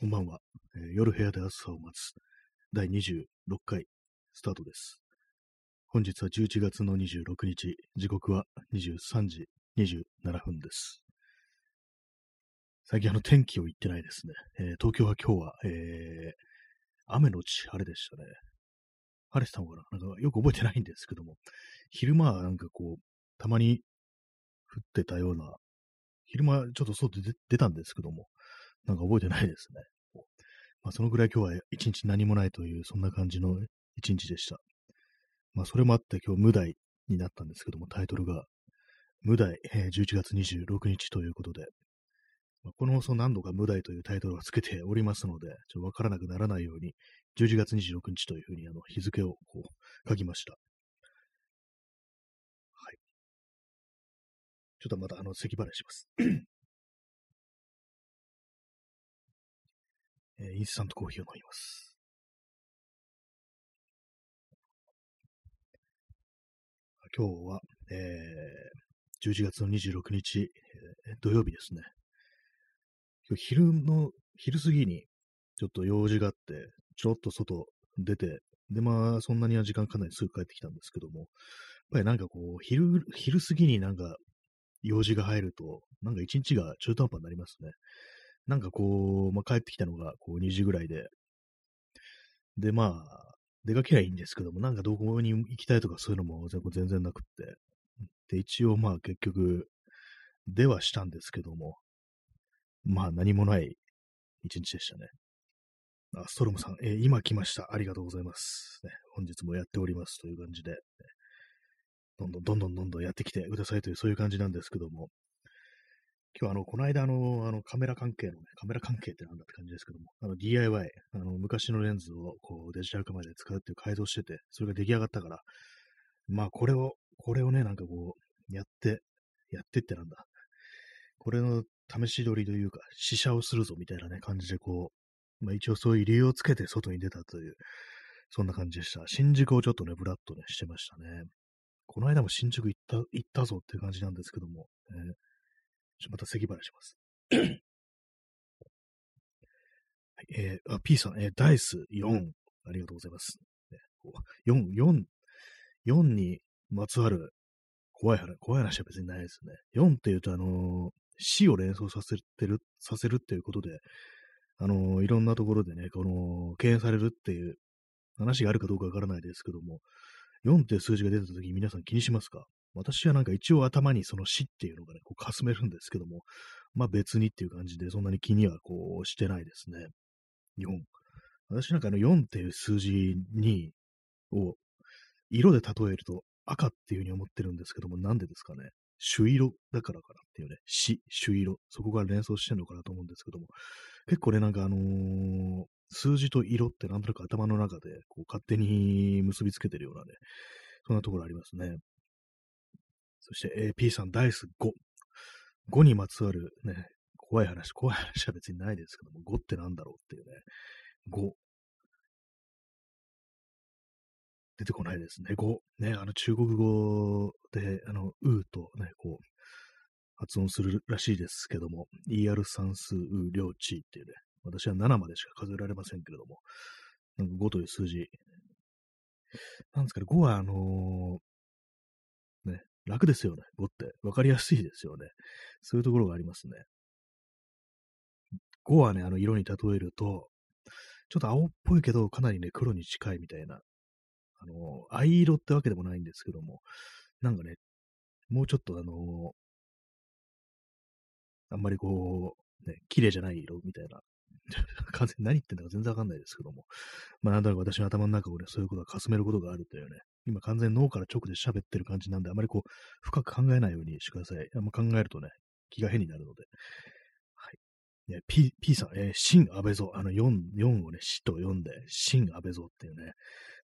こんばんは、えー夜部屋で朝を待つ第26回スタートです。本日は11月の26日、時刻は23時27分です。最近あの天気を言ってないですね。えー東京は今日は、えー雨のち晴れでしたね。晴れてたのかななんかよく覚えてないんですけども、昼間はなんかこう、たまに降ってたような、昼間ちょっと外出出たんですけども、なんか覚えてないですね。まあ、そのぐらい今日は一日何もないという、そんな感じの一日でした。まあ、それもあって今日無題になったんですけども、タイトルが、無題、えー11月26日ということで、まあこの放送何度か無題というタイトルをつけておりますので、ちょっとわからなくならないように、11月26日というふうにあの日付をこう書きました。はい。ちょっとまたあの咳払いします。えーインスタントコーヒーを飲みます。今日は、えー11月の26日、えー土曜日ですね。今日昼の、昼過ぎにちょっと用事があって、ちょっと外出て、で、まあ、そんなには時間かなりすぐ帰ってきたんですけども、やっぱりなんかこう、昼、昼過ぎになんか用事が入ると、なんか一日が中途半端になりますね。なんかこう、まあ、帰ってきたのがこう2時ぐらいで、で、まあ、出かけりゃいいんですけども、なんかどこに行きたいとかそういうのも全然なくって、で、一応まあ結局、出はしたんですけども、まあ何もない一日でしたね。あ、ストロムさん、えー今来ました。ありがとうございます、ね。本日もやっておりますという感じで、ねどんどんどんどんどんどんやってきてくださいという、そういう感じなんですけども、今日あの、この間あの、あのカメラ関係のね、カメラ関係ってなんだって感じですけども、あの DIY、あの、昔のレンズをこうデジタルカメラで使うっていう改造してて、それが出来上がったから、まあこれを、これをね、なんかこう、やって、やってってなんだ。これの試し撮りというか、試写をするぞみたいなね、感じでこう、まあ一応そういう理由をつけて外に出たという、そんな感じでした。新宿をちょっとね、ブラッとね、してましたね。この間も新宿行った、行ったぞっていう感じなんですけども、えーまた咳払いします。はい、えーあ、P さん、えーダイス4、ありがとうございます。4、4、4にまつわる怖い話、怖い話は別にないですね。4っていうと、あのー死を連想させてる、させるっていうことで、あのーいろんなところでね、この、敬遠されるっていう話があるかどうかわからないですけども、4っていう数字が出たとき皆さん気にしますか？私はなんか一応頭にその死っていうのがね、こうかすめるんですけども、まあ別にっていう感じで、そんなに気にはこうしてないですね。4。私なんかあの4っていう数字に、を色で例えると赤っていうふうに思ってるんですけども、なんでですかね。朱色だからかなっていうね、死、朱色。そこから連想してるのかなと思うんですけども、結構ね、なんかあのー数字と色ってなんとなく頭の中でこう勝手に結びつけてるようなね、そんなところありますね。そして、えー P さん、ダイス5。5にまつわるね、怖い話、怖い話は別にないですけども、5ってなんだろうっていうね、5。出てこないですね。5。ね、あの中国語で、あの、うーとね、こう、発音するらしいですけども、ER 算数、う、量、値っていうね、私は7までしか数えられませんけれども、なんか5という数字。なんですかね、5はあのー、楽ですよね、5って。わかりやすいですよね。そういうところがありますね。5はね、あの色に例えると、ちょっと青っぽいけど、かなりね、黒に近いみたいな。あの藍色ってわけでもないんですけども、なんかね、もうちょっとあのあんまりこう、ね、綺麗じゃない色みたいな。完全に何言ってんだか全然わかんないですけども。まあ、なんとなく私の頭の中をね、そういうことがかすめることがあるというね、今完全脳から直で喋ってる感じなんで、あまりこう、深く考えないようにしてください。あんま考えるとね、気が変になるので。はい。ね、P、P さん、えー、新安倍蔵、あの4、4をね、死と読んで、新安倍蔵っていうね、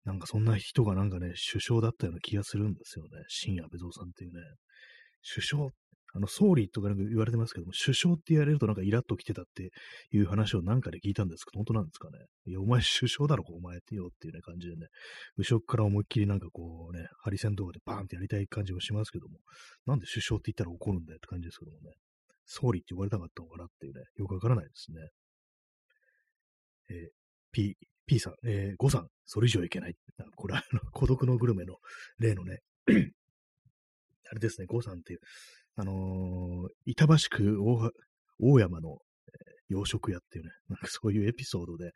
なんかそんな人がなんかね、首相だったような気がするんですよね。新安倍蔵さんっていうね。首相っ、あの、総理とかなんか言われてますけども、首相って言われるとなんかイラッと来てたっていう話をなんかで聞いたんですけど、本当なんですかね。いや、お前首相だろ、お前ってよっていうね、感じでね、後ろから思いっきりなんかこうね、ハリセンとかでバーンってやりたい感じもしますけども、なんで首相って言ったら怒るんだよって感じですけどもね。総理って言われたかったのかなっていうね、よくわからないですね。えー、P、P さん、えー、5さん、それ以上いけない。これ、あの、孤独のグルメの例のね、あれですね、5さんっていう、あのー、板橋区大山の、洋食屋っていうね、なんかそういうエピソードで、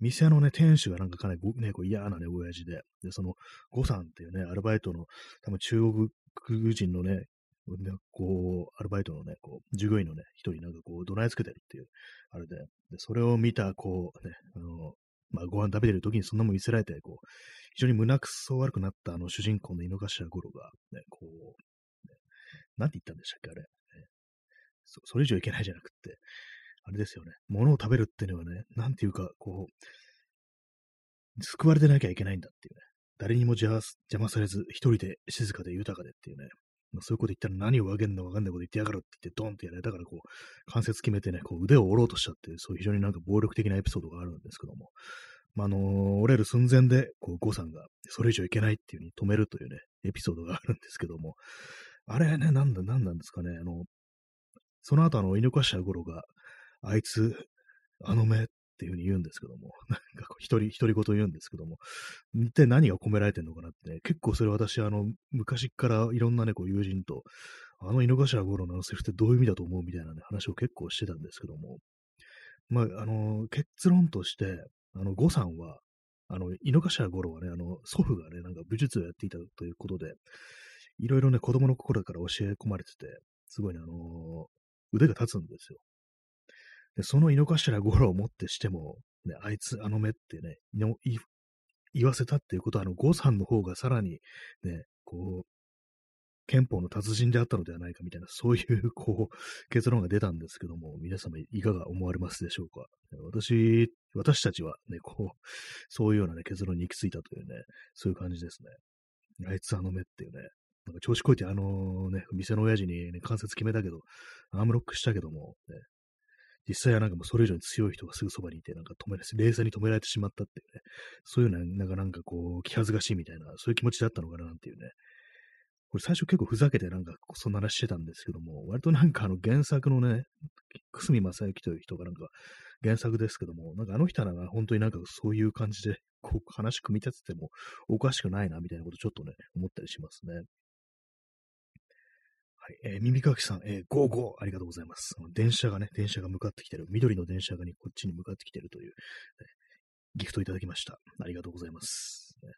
店のね、店主がなんかかなりね、こう嫌なね、親父で、で、その、呉さんっていうね、アルバイトの、多分中国人のね、こう、アルバイトのね、こう、従業員のね、一人なんかこう、怒鳴りつけてるっていう、あれで、で、それを見た、こう、ね、あの、まあ、ご飯食べてる時にそんなもん見せられて、こう、非常に胸くそ悪くなったあの主人公の井の頭五郎が、ね、こう、なんて言ったんでしたっけ、あれ。そそれ以上いけないじゃなくって、あれですよね。物を食べるっていうのはね、なんていうか、こう、救われてなきゃいけないんだっていうね。誰にも邪魔されず、一人で静かで豊かでっていうね。まあ、そういうこと言ったら何をわけんのわかんないこと言ってやがるって言ってドンってやられたからこう、関節決めてね、こう腕を折ろうとしちゃって、そういう非常になんか暴力的なエピソードがあるんですけども、まあ、あのー、折れる寸前で、こう、ゴさんが、それ以上いけないっていう風に止めるというね、エピソードがあるんですけども、あれね、なんだ、なんなんですかね、あの、その後あの、犬頭五郎が、あいつ、あの目っていうふうに言うんですけども、なんか一人、一人ごと言うんですけども、一体何が込められてるのかなってね、結構それ私、あの、昔からいろんなね、こう友人と、あの井の頭五郎のあのセリフってどういう意味だと思うみたいなね、話を結構してたんですけども、まあ、あの、結論として、あの、呉さんは、あの、井の頭五郎はね、あの、祖父がね、なんか武術をやっていたということで、いろいろね、子供の頃から教え込まれてて、すごいね、あの腕が立つんですよ。で、その井の頭五郎をもってしても、ね、あいつ、あの目ってね、言わせたっていうことは、あの、呉さんの方がさらに、ね、こう、憲法の達人であったのではないかみたいな、そういう、こう、結論が出たんですけども、皆様いかが思われますでしょうか？私、私たちはね、こう、そういうようなね、結論に行き着いたというね、そういう感じですね。あいつあの目っていうね、なんか調子こいてあのね、店の親父にね、関節決めたけど、アームロックしたけども、ね、実際はなんかもうそれ以上に強い人がすぐそばにいて、なんか止められ、冷静に止められてしまったっていうね、そういうのはなんかなんかこう、気恥ずかしいみたいな、そういう気持ちだったのかななんていうね。これ最初結構ふざけてなんかそんな話してたんですけども、割となんかあの原作のね、久住正幸という人がなんか原作ですけども、なんかあの人は本当になんかそういう感じで、こう話組み立ててもおかしくないなみたいなことちょっとね、思ったりしますね。はい。えー、耳かきさん、えー、ゴーゴーありがとうございます。電車がね、電車が向かってきてる。緑の電車がね、こっちに向かってきてるという、ね、ギフトいただきました。ありがとうございます。ね、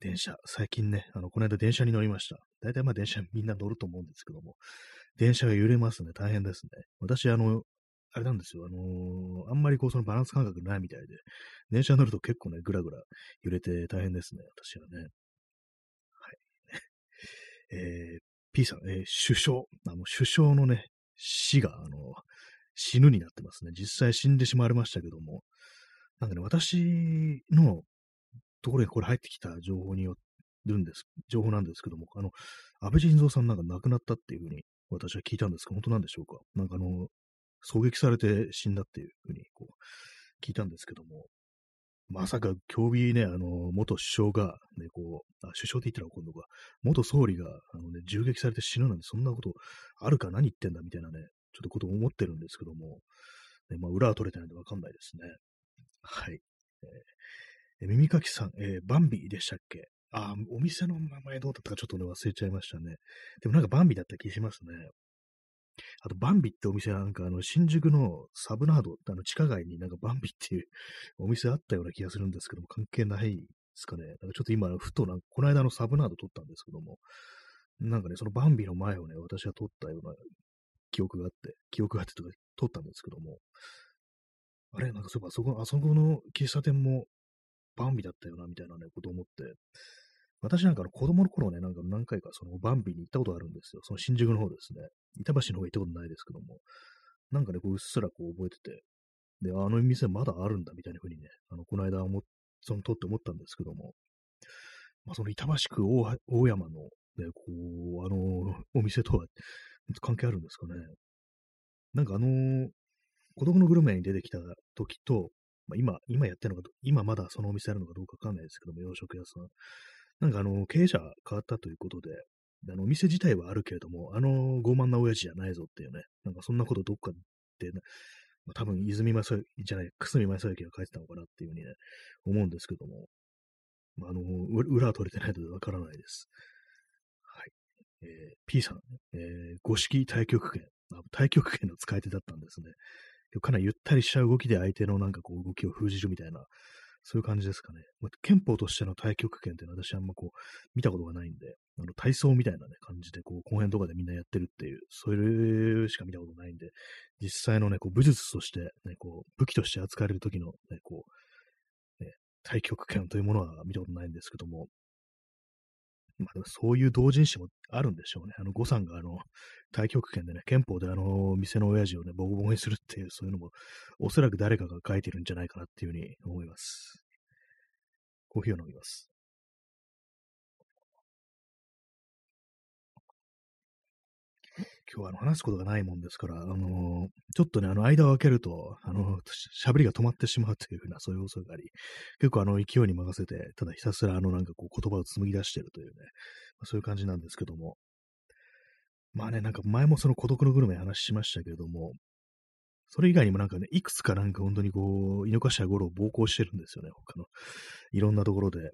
電車、最近ね、あの、この間電車に乗りました。大体まあ電車みんな乗ると思うんですけども、電車が揺れますね。大変ですね。私、あの、あれなんですよ。あのー、あんまりこう、そのバランス感覚ないみたいで、電車乗ると結構ね、ぐらぐら揺れて大変ですね。私はね。はい。えー、P さん、えー、首相、あの、首相のね、死が、あの、死ぬになってますね。実際死んでしまわれましたけども、なんかね、私のところにこれ入ってきた情報によるんです、情報なんですけども、あの、安倍晋三さんなんか亡くなったっていうふうに私は聞いたんですが、本当なんでしょうか？なんかあの、狙撃されて死んだっていうふうにこう聞いたんですけども、まさか、競技ね、あの、元首相が、ね、こう、あ首相って言ったら怒るのか、元総理が、あのね、銃撃されて死ぬなんて、そんなことあるか何言ってんだみたいなね、ちょっとこと思ってるんですけども、ね、まあ、裏は取れてないんでわかんないですね。はい。えー、耳かきさん、えー、バンビでしたっけ？あ、お店の名前どうだったかちょっとね、忘れちゃいましたね。でもなんかバンビだった気しますね。あと、バンビってお店はなんかあの、新宿のサブナード、あの、地下街になんかバンビっていうお店あったような気がするんですけども、関係ないですかね。なんかちょっと今、ふとなんか、この間のサブナード撮ったんですけども、なんかね、そのバンビの前をね、私は撮ったような記憶があって、記憶があってとか撮ったんですけども、あれ、なんかそういえば、あそこ、あそこの喫茶店もバンビだったよな、みたいなね、こと思って、私なんかの子供の頃ね、なんか何回かそのバンビに行ったことあるんですよ。その新宿の方ですね。板橋の方行ったことないですけども。なんかね、こううっすらこう覚えてて、で、あの店まだあるんだみたいな風にね、あの、この間思そのとって思ったんですけども、まあ、その板橋区大大山の、ね、こう、あの、お店とは関係あるんですかね。なんかあの、孤独のグルメに出てきた時と、まあ、今、今やってるのか、今まだそのお店あるのかどうかわかんないですけども、洋食屋さん。なんかあの、経営者変わったということで、あの、お店自体はあるけれども、あの傲慢な親父じゃないぞっていうね、なんかそんなことどっかで、まあ、多分、泉正幸じゃない、久住正幸が書いてたのかなっていうふうにね、思うんですけども、まあ、あの、裏は取れてないのでわからないです。はい。えー、P さん、えー、五式太極拳。太極拳の使い手だったんですね。かなりゆったりした動きで相手のなんかこう動きを封じるみたいな、そういう感じですかね。まあ、憲法としての対極拳っていうのは私あんまこう見たことがないんで、あの体操みたいなね感じでこう公園とかでみんなやってるっていう、それしか見たことないんで、実際のね、こう武術としてね、こう武器として扱われる時のね、こう、ね、太極拳というものは見たことないんですけども、まあ、そういう同人誌もあるんでしょうね。あの、誤算があの、太極拳でね、憲法であの、店の親父をね、ボコボコにするっていう、そういうのも、おそらく誰かが書いてるんじゃないかなっていうふうに思います。コーヒーを飲みます。今日は話すことがないもんですから、あのー、ちょっとね、あの、間を空けると、あの、喋りが止まってしまうというふうな、そういう恐れがあり、結構あの、勢いに任せて、ただひたすらあの、なんかこう、言葉を紡ぎ出してるというね、まあ、そういう感じなんですけども。まあね、なんか前もその孤独のグルメ話しましたけれども、それ以外にもなんかね、いくつかなんか本当にこう、井の頭五郎を暴行してるんですよね、他の、いろんなところで。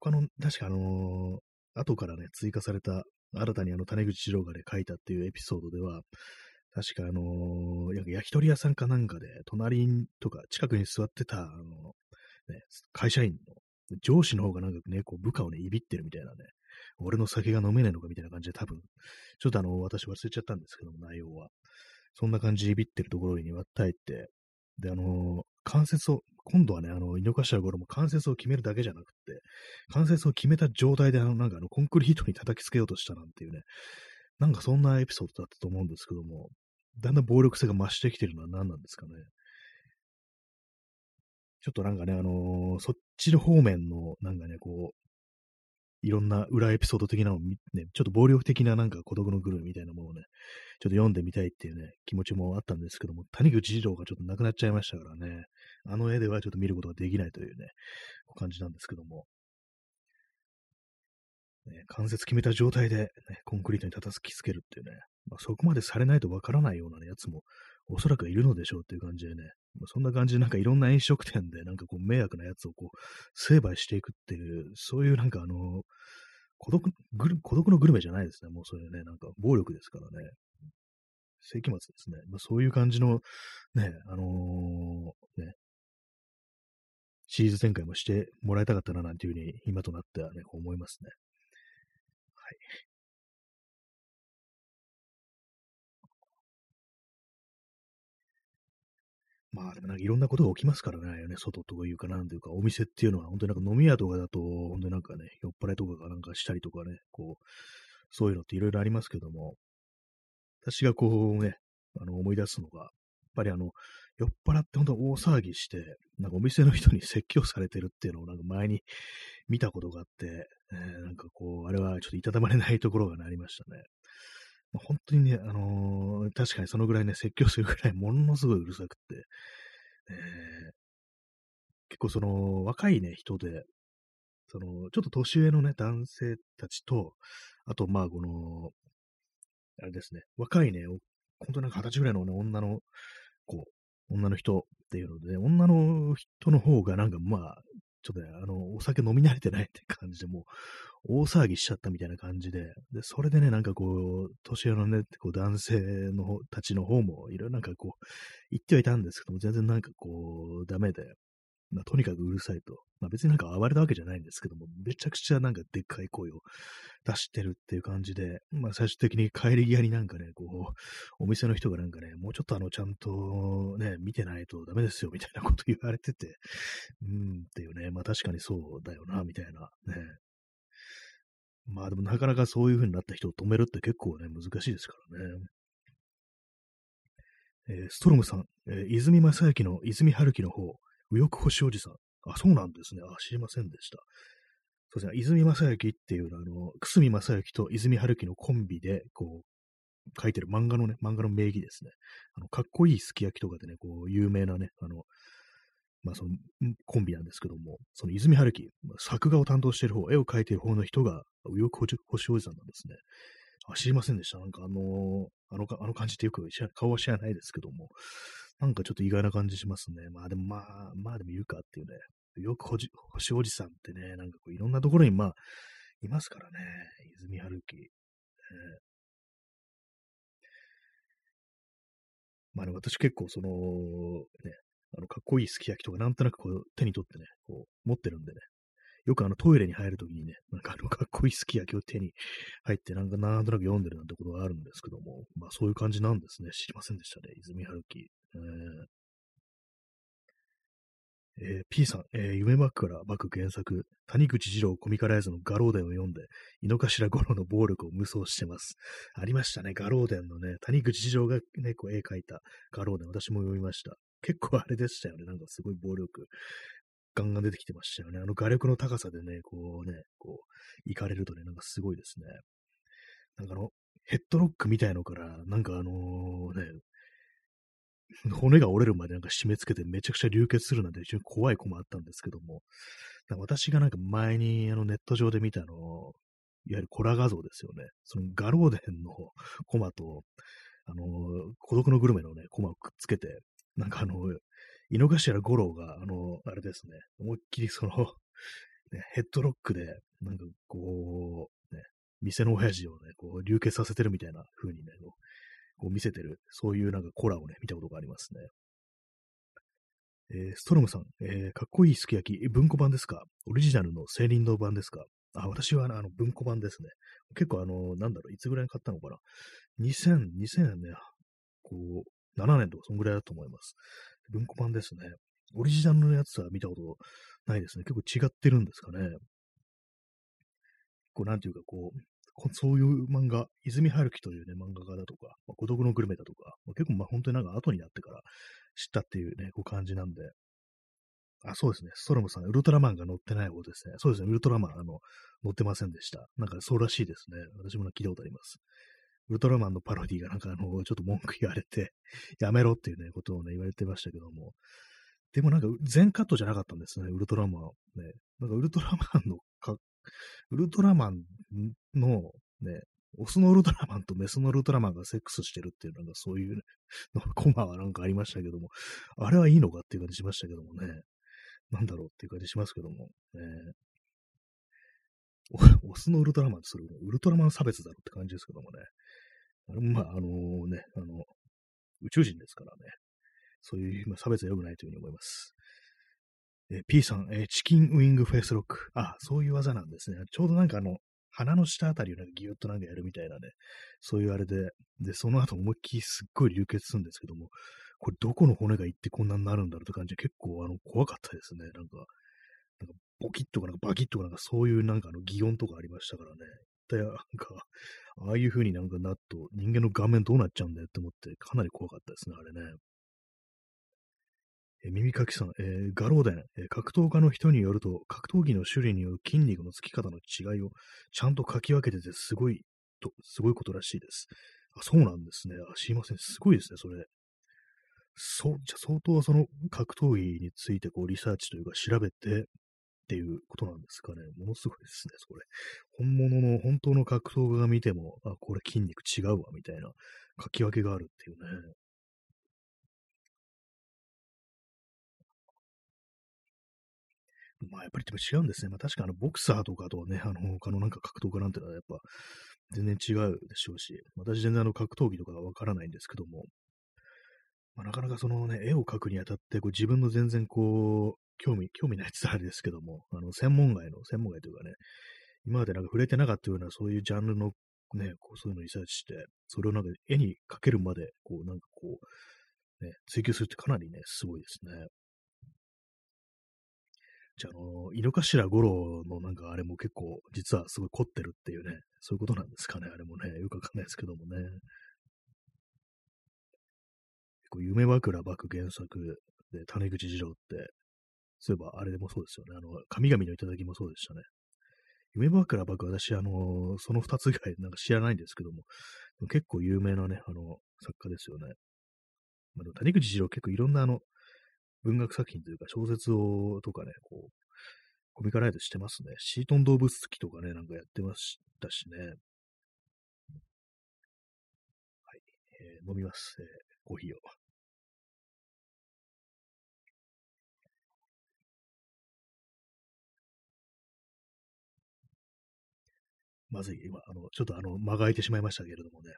他の、確かあのー、後からね、追加された新たにあの、種口二郎がね、書いたっていうエピソードでは、確かあのー、焼き鳥屋さんかなんかで、隣とか近くに座ってた、あの、ね、会社員の上司の方がなんかね、こう部下をね、いびってるみたいなね、俺の酒が飲めねえのかみたいな感じで多分、ちょっとあの、私忘れちゃったんですけども、内容は。そんな感じでいびってるところに割ったえって、で、あのー、関節を、今度はね、あの、井の頭頃も関節を決めるだけじゃなくて、関節を決めた状態で、あの、なんかあの、コンクリートに叩きつけようとしたなんていうね、なんかそんなエピソードだったと思うんですけども、だんだん暴力性が増してきてるのは何なんですかね。ちょっとなんかね、あのー、そっちの方面の、なんかね、こう、いろんな裏エピソード的なのをね、ちょっと暴力的ななんか孤独のグルメみたいなものをね、ちょっと読んでみたいっていうね、気持ちもあったんですけども、谷口二郎がちょっと亡くなっちゃいましたからね、あの絵ではちょっと見ることができないというね、感じなんですけども、ね、関節決めた状態で、ね、コンクリートに叩きつけるっていうね、まあ、そこまでされないとわからないような、ね、やつもおそらくいるのでしょうっていう感じでね、ま、そんな感じでなんかいろんな飲食店でなんかこう迷惑なやつをこう成敗していくっていう、そういうなんかあの、孤独孤独のグルメじゃないですね。もうそれね、なんか暴力ですからね。世紀末ですね。まあ、そういう感じの、ね、あのー、ね、シリーズ展開もしてもらいたかったななんていうふうに今となってはね、思いますね。はい。まあでもなんかいろんなことが起きますからね、ね外というかなんというか、お店っていうのは本当になんか飲み屋とかだと、本当になんかね、酔っ払いとかがなんかしたりとかね、こう、そういうのっていろいろありますけども、私がこうね、あの思い出すのが、やっぱりあの、酔っ払って本当大騒ぎして、なんかお店の人に説教されてるっていうのをなんか前に見たことがあって、えー、なんかこう、あれはちょっといたたまれないところがありましたね。本当にね、あのー、確かにそのぐらいね、説教するぐらいものすごいうるさくって、えー、結構その若いね、人で、その、ちょっと年上のね、男性たちと、あと、まあ、この、あれですね、若いね、本当なんか二十歳ぐらいの、ね、女の子、女の人っていうので、ね、女の人の方がなんかまあ、ちょっとね、あの、お酒飲み慣れてないって感じで、もう、大騒ぎしちゃったみたいな感じで、で、それでね、なんかこう、年上のね、こう男性のたちの方も、いろいろなんかこう、言ってはいたんですけども、全然なんかこう、ダメで、まあ、とにかくうるさいと。まあ、別になんか暴れたわけじゃないんですけども、めちゃくちゃなんかでっかい声を出してるっていう感じで、まあ、最終的に帰り際になんかね、こう、お店の人がなんかね、もうちょっとあの、ちゃんとね、見てないとダメですよ、みたいなこと言われてて、うんっていうね、まあ確かにそうだよな、みたいなね。まあでもなかなかそういう風になった人を止めるって結構ね、難しいですからね。えー、ストロムさん、えー、泉正幸の泉春樹の方、右翼星おじさん。あ、そうなんですね。あ、知りませんでした。そうですね。泉正幸っていう、あの、久住正幸と泉春樹のコンビで、こう、書いてる漫画のね、漫画の名義ですね。あの、かっこいいすき焼きとかでね、こう、有名なね、あの、まあ、その、コンビなんですけども、その泉春樹、作画を担当してる方、絵を描いてる方の人が、右翼星おじさんなんですね。あ、知りませんでした。なんかあのあの、あの感じってよく顔は知らないですけども、なんかちょっと意外な感じしますね。まあでもまあ、まあでもいるかっていうね。よく星星おじさんってね、なんかこういろんなところにまあ、いますからね。泉春樹。えーまあね、私結構その、ね、あの、かっこいいすき焼きとかなんとなくこう手に取ってね、こう持ってるんでね、よくあのトイレに入るときにね、なんかあのかっこいいすき焼きを手に入ってなんかなんとなく読んでるなんてことがあるんですけども、まあそういう感じなんですね。知りませんでしたね。泉春樹。えーえー、P さん、えー、夢枕幕原作、谷口二郎コミカライズのガローデンを読んで、井の頭五郎の暴力を無双してます。ありましたね、ガローデンのね、谷口二郎がね、こう絵描いたガローデン、私も読みました。結構あれでしたよね、なんかすごい暴力、ガンガン出てきてましたよね。あの画力の高さでね、こうね、こう、行かれるとね、なんかすごいですね。なんかあの、ヘッドロックみたいのから、なんかあのね、骨が折れるまでなんか締め付けてめちゃくちゃ流血するなんて非常に怖い子もあったんですけども、私がなんか前にあのネット上で見たの、いわゆるコラ画像ですよね。そのガローデンのコマと、あの、孤独のグルメのね、コマをくっつけて、なんかあの、井の頭五郎が、あの、あれですね、思いっきりそのね、ヘッドロックで、なんかこう、ね、店の親父をね、こう流血させてるみたいな風にね、こう見せてる、そういうなんかコラをね、見たことがありますね。えー、ストロムさん、えー、かっこいいすき焼き、文庫版ですか？オリジナルの青林堂版ですか？あ、私はあの文庫版ですね。結構あの、なんだろう、いつぐらいに買ったのかな ?2000、2000年、こう、7年とかそんぐらいだと思います。文庫版ですね。オリジナルのやつは見たことないですね。結構違ってるんですかね。こう、なんていうか、こう、そういう漫画、泉春樹というね、漫画家だとか、まあ、孤独のグルメだとか、まあ、結構まあ本当になんか後になってから知ったっていうね、こう感じなんで、あ、そうですね。ストロムさん、ウルトラマンが乗ってない方ですね。そうですね。ウルトラマン、あの、乗ってませんでした。なんかそうらしいですね。私も聞いたことあります。ウルトラマンのパロディがなんかあの、ちょっと文句言われて、やめろっていうね、ことをね、言われてましたけども。でもなんか全カットじゃなかったんですね、ウルトラマン。ね。なんかウルトラマンのかウルトラマンの、ね、オスのウルトラマンとメスのウルトラマンがセックスしてるっていう、なんかそういう、コマはなんかありましたけども、あれはいいのかっていう感じしましたけどもね、なんだろうっていう感じしますけども、ね、オスのウルトラマンってそれ、ウルトラマン差別だろって感じですけどもね、あれまあ、あのね、あの、宇宙人ですからね、そういう、まあ、差別は良くないというふうに思います。え P さん、えチキンウィングフェイスロック。あ、そういう技なんですね。ちょうどなんかあの、鼻の下あたりをなんかギュッとなんかやるみたいなね、そういうあれで、で、その後思いっきりすっごい流血するんですけども、これどこの骨がいってこんなになるんだろうって感じで結構あの怖かったですね。なんか、なんかボキッとかなんかバキッとかなんかそういうなんかあの擬音とかありましたからね。で、なんか、ああいう風になんかなっと人間の顔面どうなっちゃうんだよって思ってかなり怖かったですね、あれね。耳かきさん、えー、ガローデン、えー、格闘家の人によると、格闘技の種類による筋肉のつき方の違いをちゃんと書き分けててすごい、と、すごいことらしいです。あ、そうなんですね。あ、すいません。すごいですね、それ。そう、じゃ相当その格闘技についてこうリサーチというか調べてっていうことなんですかね。ものすごいですね、それ。本物の、本当の格闘家が見ても、あ、これ筋肉違うわ、みたいな書き分けがあるっていうね。まあ、やっぱり違うんですね。まあ、確かあの、ボクサーとかとね、あの、他のなんか格闘家なんてのはやっぱ、全然違うでしょうし、私全然あの、格闘技とかわからないんですけども、まあ、なかなかそのね、絵を描くにあたって、こう自分の全然こう、興味、興味ないって言ったらあれですけども、あの、専門外の、専門外というかね、今までなんか触れてなかったような、そういうジャンルのね、こうそういうのをリサーチして、それをなんか絵に描けるまで、こう、なんかこう、ね、追求するってかなりね、すごいですね。じゃあ、の、井の頭五郎のなんかあれも結構、実はすごい凝ってるっていうね、そういうことなんですかね、あれもね、よくわかんないですけどもね。結構、夢枕幕原作で、種口二郎って、そういえばあれでもそうですよね、あの、神々の頂きもそうでしたね。夢枕幕、私、あの、その二つ以外なんか知らないんですけども、結構有名なね、あの、作家ですよね。まあ、谷口二郎結構いろんなあの、文学作品というか小説を、とかね、こう、コミカライズしてますね。シートン動物好きとかね、なんかやってましたしね。はいえー飲みます、えーコーヒーを。まずい、今、あの、ちょっとあの、間が空いてしまいましたけれどもね。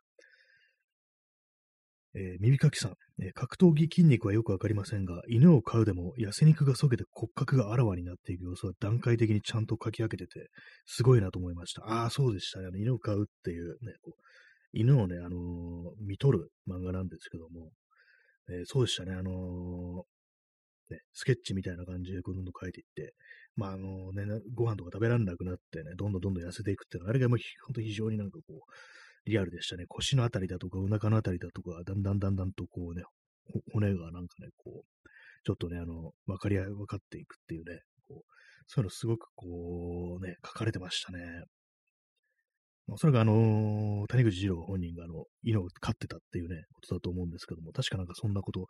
えー耳かきさん、えー格闘技筋肉はよくわかりませんが、犬を飼うでも痩せ肉がそげて骨格があらわになっていく様子は段階的にちゃんと書き上げてて、すごいなと思いました。ああ、そうでしたね。犬を飼うっていうね、こう犬をね、あのー見とる漫画なんですけども、えーそうでしたね。あのね、スケッチみたいな感じでどんどん書いていって、まあ、あのね、ご飯とか食べられなくなってね、どんどんどんどん痩せていくっていうのは、あれがもう本当に非常になんかこう、リアルでしたね。腰のあたりだとか、お腹のあたりだとか、だんだんだんだんとこうね、骨がなんかね、こう、ちょっとね、あの、わかり合い、分かっていくっていうね、こう、そういうのすごくこう、ね、書かれてましたね。まあそらくあのー谷口二郎本人があの、犬を飼ってたっていうね、ことだと思うんですけども、確かなんかそんなこと、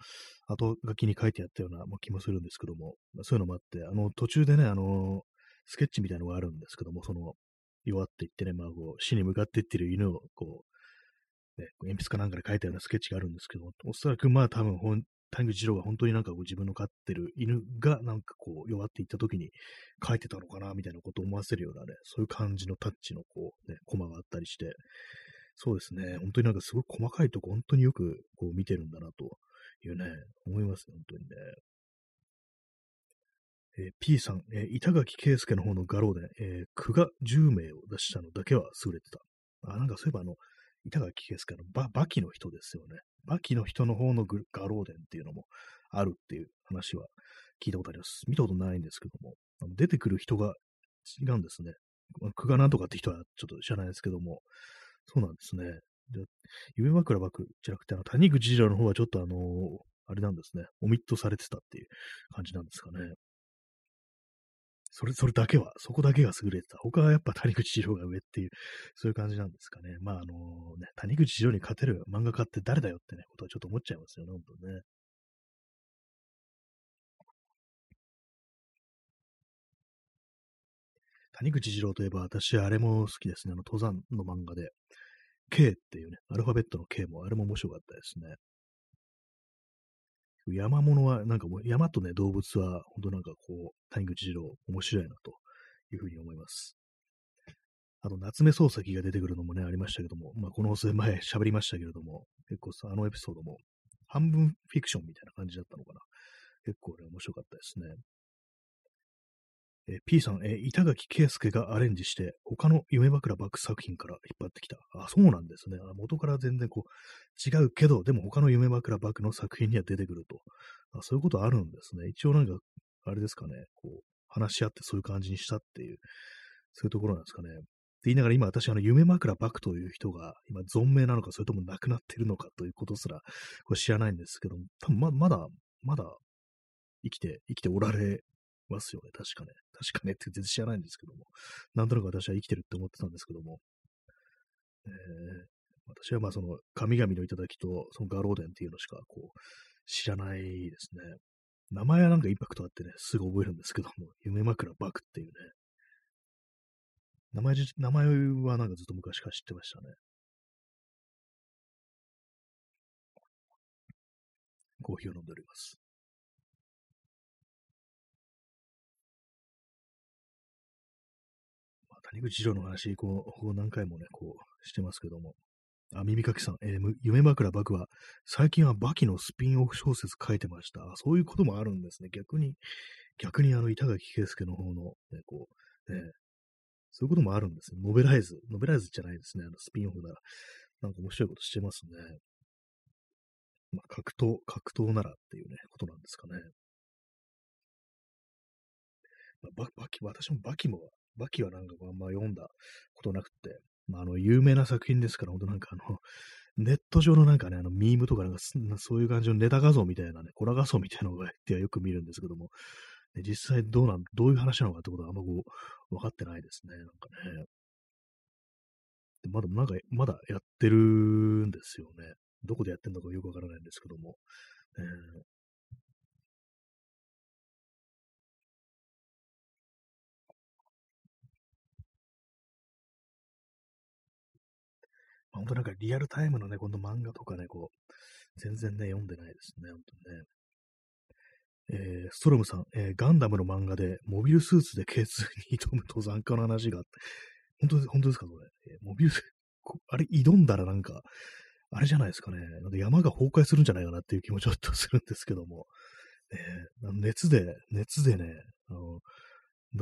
後書きに書いてあったような、まあ、気もするんですけども、まあそういうのもあって、あの、途中でね、あのースケッチみたいなのがあるんですけども、その、弱っていってね、まあ、こう、死に向かっていってる犬を、こう、ね、鉛筆かなんかで書いたようなスケッチがあるんですけども、おそらくまあ多分本、谷口二郎が本当になんかこう自分の飼ってる犬がなんかこう弱っていった時に書いてたのかなみたいなことを思わせるようなね、そういう感じのタッチのこうね、コマがあったりして、そうですね、本当になんかすごく細かいとこ本当によくこう見てるんだなというね、思いますね、本当にね。えー P さん、えー板垣圭介の方の画廊で、えー、久我10名を出したのだけは優れてた。あ、なんかそういえばあの、板垣圭介のババキの人ですよね。バキの人の方のグ画廊伝っていうのもあるっていう話は聞いたことあります。見たことないんですけども、あの出てくる人が違うんですね。久我なんとかって人はちょっと知らないですけども、そうなんですね。で夢枕幕じゃなくて、あの、谷口二郎の方はちょっとあのあれなんですね、オミットされてたっていう感じなんですかね。それ、それだけは、そこだけが優れてた。他はやっぱ谷口二郎が上っていう、そういう感じなんですかね。まあ、あのね、谷口二郎に勝てる漫画家って誰だよってね、ことはちょっと思っちゃいますよね、本当ね。谷口二郎といえば、私、あれも好きですね。あの、登山の漫画で、K っていうね、アルファベットの K も、あれも面白かったですね。山物は、なんかもう、山とね、動物は、本当なんかこう、谷口二郎、面白いなというふうに思います。あと、夏目漱石が出てくるのもね、ありましたけども、まあ、この数年前喋りましたけれども、結構さ、あのエピソードも、半分フィクションみたいな感じだったのかな。結構ね、面白かったですね。えー P さん、えー板垣圭介がアレンジして、他の夢枕バック作品から引っ張ってきた。あ、そうなんですね。あ元から全然こう、違うけど、でも他の夢枕バックの作品には出てくると。あそういうことあるんですね。一応なんか、あれですかね、こう、話し合ってそういう感じにしたっていう、そういうところなんですかね。って言いながら今私、あの、夢枕バクという人が、今、存命なのか、それとも亡くなっているのかということすら、これ知らないんですけども、多分ま、まだ、まだ、生きて、生きておられますよね。確かね。確かね全然知らないんですけども。なんとなく私は生きてるって思ってたんですけども。えー私はまあその神々の頂とそのガローデンっていうのしかこう知らないですね。名前はなんかインパクトあってね、すぐ覚えるんですけども、夢枕バクっていうね。名前、名前はなんかずっと昔から知ってましたね。コーヒーを飲んでおります。谷口二郎の話、こう、こう何回もね、こう、してますけども。あ、耳かきさん、えー夢枕バクは、最近はバキのスピンオフ小説書いてました。そういうこともあるんですね。逆に、逆にあの、板垣圭介の方の、ね、こう、ね、そういうこともあるんですね。ノベライズ。ノベライズじゃないですね。あの、スピンオフなら。なんか面白いことしてますね。まあ、格闘、格闘ならっていうね、ことなんですかね。まあ、バキ、私もバキも、バキはなんかあんま読んだことなくて、まあ、あの、有名な作品ですから、本当なんかあの、ネット上のなんかね、あの、ミームとかなんか、そういう感じのネタ画像みたいなね、コラ画像みたいなのがってはよく見るんですけども、実際どうなん、どういう話なのかってことはあんまこう、分かってないですね、なんかね。でまだ、なんか、まだやってるんですよね。どこでやってんのかよくわからないんですけども。えー本当なんかリアルタイムのね、この漫画とかね、こう、全然ね、読んでないですね、本当にね。えー、ストロムさん、えー、ガンダムの漫画で、モビルスーツで K2 に挑む登山家の話があって、本当本当ですか、それ？えー、モビルス、あれ、挑んだらなんか、あれじゃないですかね。なんか山が崩壊するんじゃないかなっていう気もちょっとするんですけども、えー、熱で、熱でね、あの、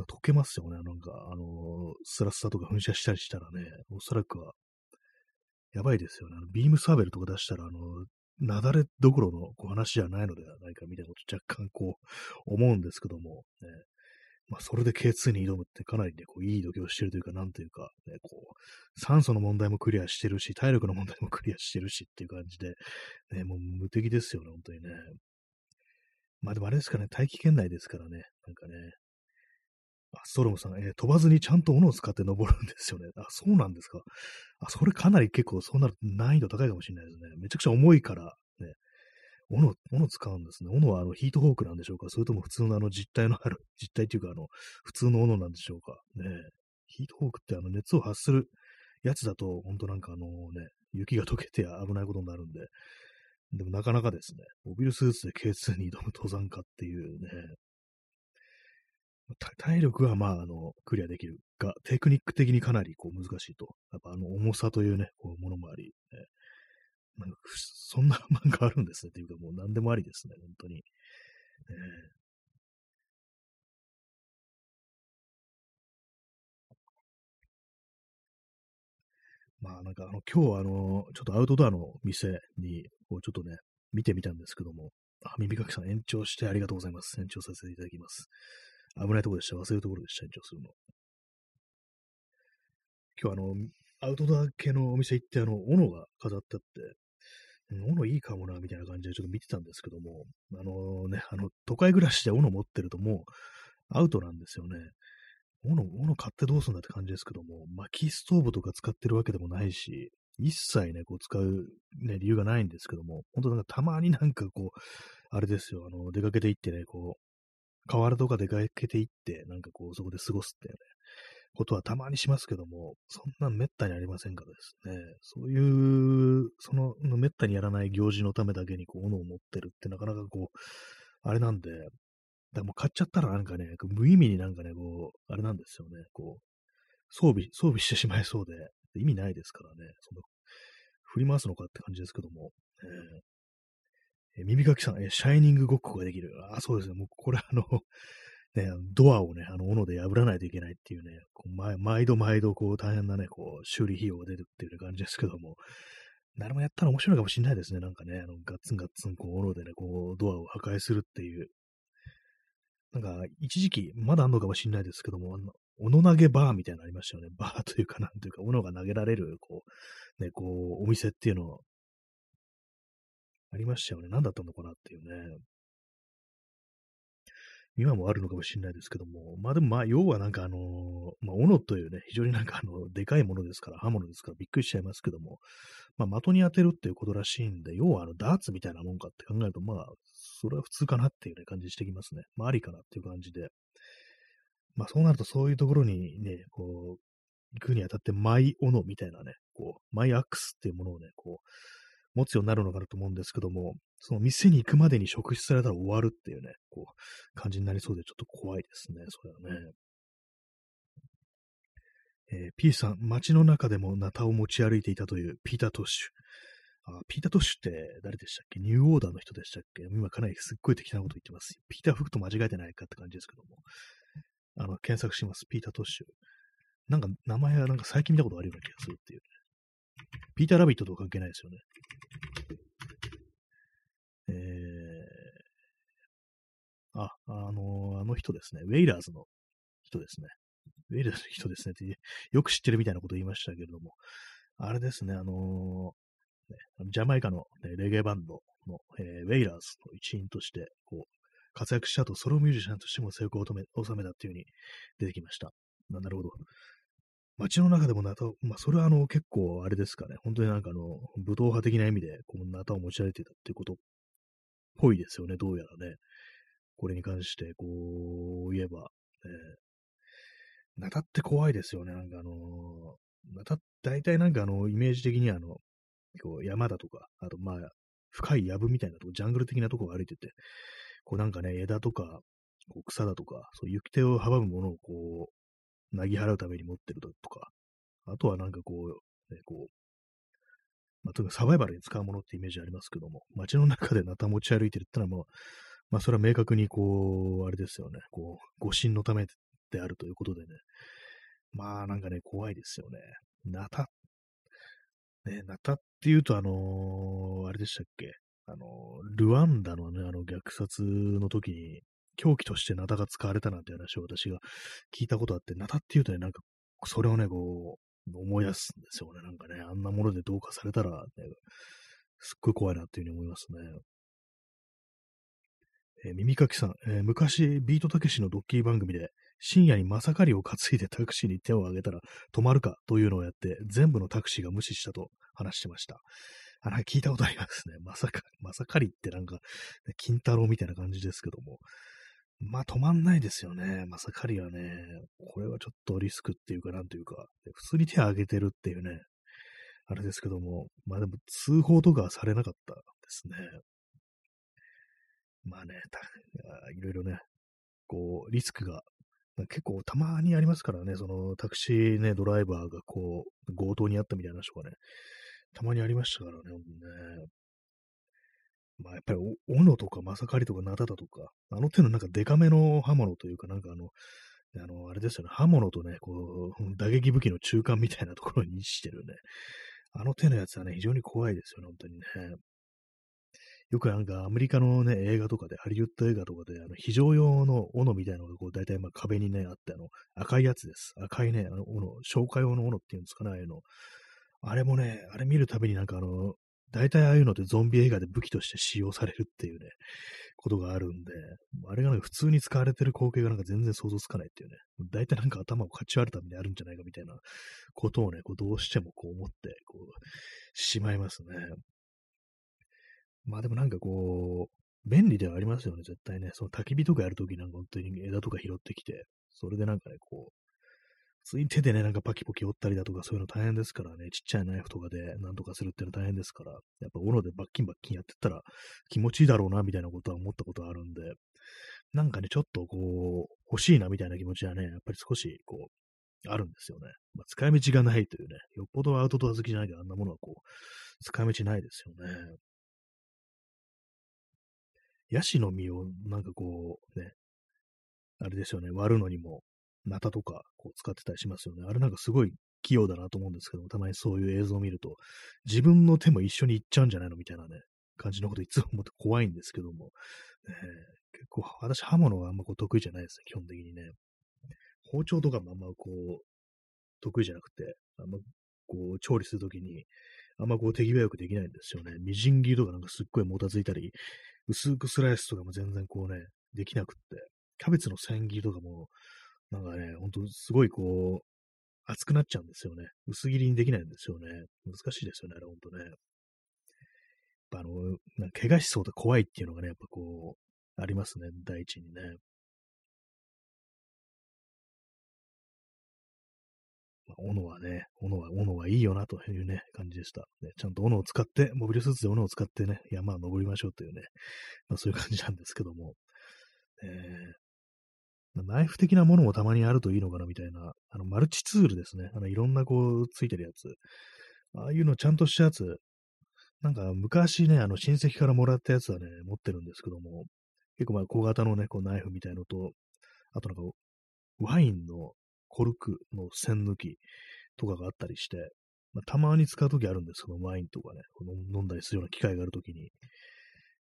溶けますよね。なんか、あの、スラスタとか噴射したりしたらね、おそらくは、やばいですよね。ビームサーベルとか出したら、あの、雪崩どころのこう話じゃないのではないかみたいなこと若干こう思うんですけども、ね、まあ、それで K2 に挑むってかなりね、こういい度胸してるというか、なんというか、ね、こう、酸素の問題もクリアしてるし、体力の問題もクリアしてるしっていう感じで、ね、もう無敵ですよね、本当にね。まあでもあれですかね、大気圏内ですからね、なんかね、あ、ストロムさん、えー、飛ばずにちゃんと斧を使って登るんですよね。あ、そうなんですか。あ、それかなり結構、そうなると難易度高いかもしれないですね。めちゃくちゃ重いから、ね。斧、斧使うんですね。斧はあのヒートホークなんでしょうかそれとも普通のあの実体のある、実体っていうかあの、普通の斧なんでしょうかね。ヒートホークってあの熱を発するやつだと、本当なんかあのね、雪が溶けて危ないことになるんで、でもなかなかですね、モビルスーツで K2 に挑む登山家っていうね、体力はまあ、あの、クリアできるが、テクニック的にかなりこう難しいと。やっぱあの、重さというね、こう、ものもあり、ね、なんかそんな漫画あるんですねっていうか、もう何でもありですね、本当に。えまあなんかあの、今日あの、ちょっとアウトドアの店に、こうちょっとね、見てみたんですけども、あ、耳かきさん延長してありがとうございます。延長させていただきます。危ないところでした。忘れるところでした、延長するの。今日あの、アウトドア系のお店行って、あの、斧が飾ってあって、斧いいかもな、みたいな感じでちょっと見てたんですけども、あのね、あの、都会暮らしで斧持ってるともう、アウトなんですよね。斧、斧買ってどうすんだって感じですけども、薪ストーブとか使ってるわけでもないし、一切ね、こう使う、ね、理由がないんですけども、本当なんかたまになんかこう、あれですよ、あの、出かけて行ってね、こう、河原とか出かけて行って、なんかこう、そこで過ごすっていうね、ことはたまにしますけども、そんな滅多にありませんからですね、そういう、その、滅多にやらない行事のためだけに、こう、斧を持ってるってなかなかこう、あれなんで、だもう買っちゃったらなんかね、無意味になんかね、こう、あれなんですよね、こう、装備、装備してしまいそうで、意味ないですからね、その、振り回すのかって感じですけども、えー、え耳かきさん、えシャイニングごっこができる。あ、そうですね。もうこれあの ね、ドアをね、あの、斧で破らないといけないっていうね、こう毎毎度毎度、こう、大変なね、こう、修理費用が出るっていう感じですけども、誰もやったら面白いかもしれないですね。なんかね、あの、ガッツンガッツン、こう、斧でね、こう、ドアを破壊するっていう。なんか、一時期、まだあんのかもしれないですけども、あの、斧投げバーみたいなのありましたよね。バーというか、なんというか、斧が投げられる、こう、ね、こう、お店っていうのをありましたよね。何だったのかなっていうね。今もあるのかもしれないですけども、まあでもまあ、要はなんかあのまあ、斧というね、非常になんかあの、でかいものですから、刃物ですからびっくりしちゃいますけども、まあ、的に当てるっていうことらしいんで、要はあの、ダーツみたいなもんかって考えると、まあ、それは普通かなっていうね、感じしてきますね。まあ、ありかなっていう感じで。まあ、そうなるとそういうところにね、こう、行くにあたって、マイ斧みたいなね、こう、マイアックスっていうものをね、こう、持つようになるのかなと思うんですけども、その店に行くまでに職質されたら終わるっていうね、こう、感じになりそうでちょっと怖いですね、それはね。えー、P さん、街の中でもナタを持ち歩いていたというピーター・トッシュ。あ、ピーター・トッシュって誰でしたっけ？ニューオーダーの人でしたっけ？今かなりすっごい適当なこと言ってます。ピーター・フックと間違えてないかって感じですけども。あの、検索します。ピーター・トッシュ。なんか名前はなんか最近見たことあるような気がするっていうね。ピーター・ラビットと関係ないですよね。え、あ、あの、あの人ですね。ウェイラーズの人ですね。ウェイラーズの人ですねってよく知ってるみたいなこと言いましたけれども、あれですね、あの、ね、ジャマイカの、ね、レゲエバンドの、えー、ウェイラーズの一員として、こう、活躍した後、ソロミュージシャンとしても成功を収めたっていう風に出てきました。なるほど。街の中でもナタを、まあ、それはあの、結構あれですかね、本当になんかあの、武闘派的な意味で、このナタを持ち歩いてたっていうことぽいですよね、どうやらね。これに関して、こう、言えば、えー、ナタって怖いですよね、なんかあのまた、大体なんかあの、イメージ的にあの、こう山だとか、あとまあ、深い藪みたいなとこ、ジャングル的なとこを歩いてて、こうなんかね、枝とか、こう草だとか、そう行く手を阻むものをこう、なぎ払うために持ってるだとか、あとはなんかこう、ね、こう、まあ、とにサバイバルに使うものってイメージありますけども、街の中でナタ持ち歩いてるってのはもう、まあ、それは明確にこう、あれですよね、こう、誤信のためであるということでね、まあ、なんかね、怖いですよね。ナタ、ね、ナタっていうと、あのー、あれでしたっけ？あのー、ルワンダのね、あの虐殺の時に、凶器としてナタが使われたなんて話を私が聞いたことあって、ナタっていうとね、なんか、それをね、こう、思い出すんですよね。なんかね、あんなものでどうかされたら、ね、すっごい怖いなっていうふうに思いますね。えー、耳かきさん、えー、昔、ビートたけしのドッキリ番組で、深夜にまさかりを担いでタクシーに手を挙げたら止まるかというのをやって、全部のタクシーが無視したと話してました。あ、なんか聞いたことありますね。まさか、まさかりってなんか、金太郎みたいな感じですけども。まあ止まんないですよね。まさかりはね、これはちょっとリスクっていうかなんというか、普通に手を挙げてるっていうね、あれですけども、まあでも通報とかされなかったですね。まあね、いろいろね、こう、リスクが、結構たまにありますからね、そのタクシーね、ドライバーがこう、強盗にあったみたいな話とかね、たまにありましたからね、ね。まあやっぱり、斧とかまさかりとかナタだとか、あの手のなんかデカめの刃物というか、なんかあの、あの、あれですよね、刃物とね、こう、打撃武器の中間みたいなところに位置してるね。あの手のやつはね、非常に怖いですよね、本当にね。よくなんかアメリカのね、映画とかで、ハリウッド映画とかで、あの、非常用の斧みたいなのがこう、大体まあ壁にね、あって、あの、赤いやつです。赤いね、あの、斧、消火用の斧っていうんですかね、ああいうの。あれもね、あれ見るたびになんかあの、大体ああいうのってゾンビ映画で武器として使用されるっていうね、ことがあるんで、あれがなんか普通に使われてる光景がなんか全然想像つかないっていうね、大体なんか頭をかち割るためにあるんじゃないかみたいなことをね、こうどうしてもこう思って、こう、しまいますね。まあでもなんかこう、便利ではありますよね、絶対ね。その焚き火とかやるときなんか本当に枝とか拾ってきて、それでなんかね、こうう、普通に手でね、なんかパキポキ折ったりだとかそういうの大変ですからね、ちっちゃいナイフとかでなんとかするっていうの大変ですから、やっぱ斧でバッキンバッキンやってったら気持ちいいだろうな、みたいなことは思ったことあるんで、なんかね、ちょっとこう、欲しいな、みたいな気持ちはね、やっぱり少しこう、あるんですよね。まあ、使い道がないというね、よっぽどアウトドア好きじゃないけど、あんなものはこう、使い道ないですよね。ヤシの実をなんかこう、ね、あれですよね、割るのにも、ナタとかこう使ってたりしますよね。あれなんかすごい器用だなと思うんですけども、たまにそういう映像を見ると、自分の手も一緒にいっちゃうんじゃないのみたいなね、感じのこといつも思って怖いんですけども、えー、結構私刃物はあんまこう得意じゃないですね、基本的にね。包丁とかもあんまこう、得意じゃなくて、あんまこう調理するときに、あんまこう手際よくできないんですよね。みじん切りとかなんかすっごいもたついたり、薄くスライスとかも全然こうね、できなくって、キャベツの千切りとかも、なんかね、ほんとすごいこう、熱くなっちゃうんですよね。薄切りにできないんですよね。難しいですよね、あれほんとね。あの、なんか怪我しそうで怖いっていうのがね、やっぱこう、ありますね、第一にね。まあ、斧はね、斧は、斧はいいよなというね、感じでした。ね、ちゃんと斧を使って、モビルスーツで斧を使ってね、山を登りましょうというね、まあ、そういう感じなんですけども。えー、ナイフ的なものもたまにあるといいのかなみたいな、あの、マルチツールですね。あの、いろんなこう、ついてるやつ。ああいうのちゃんとしたやつ、なんか昔ね、あの、親戚からもらったやつはね、持ってるんですけども、結構まあ小型のね、こうナイフみたいのと、あとなんか、ワインのコルクの栓抜きとかがあったりして、まあ、たまに使うときあるんですけど、ワインとかね、この飲んだりするような機会があるときに。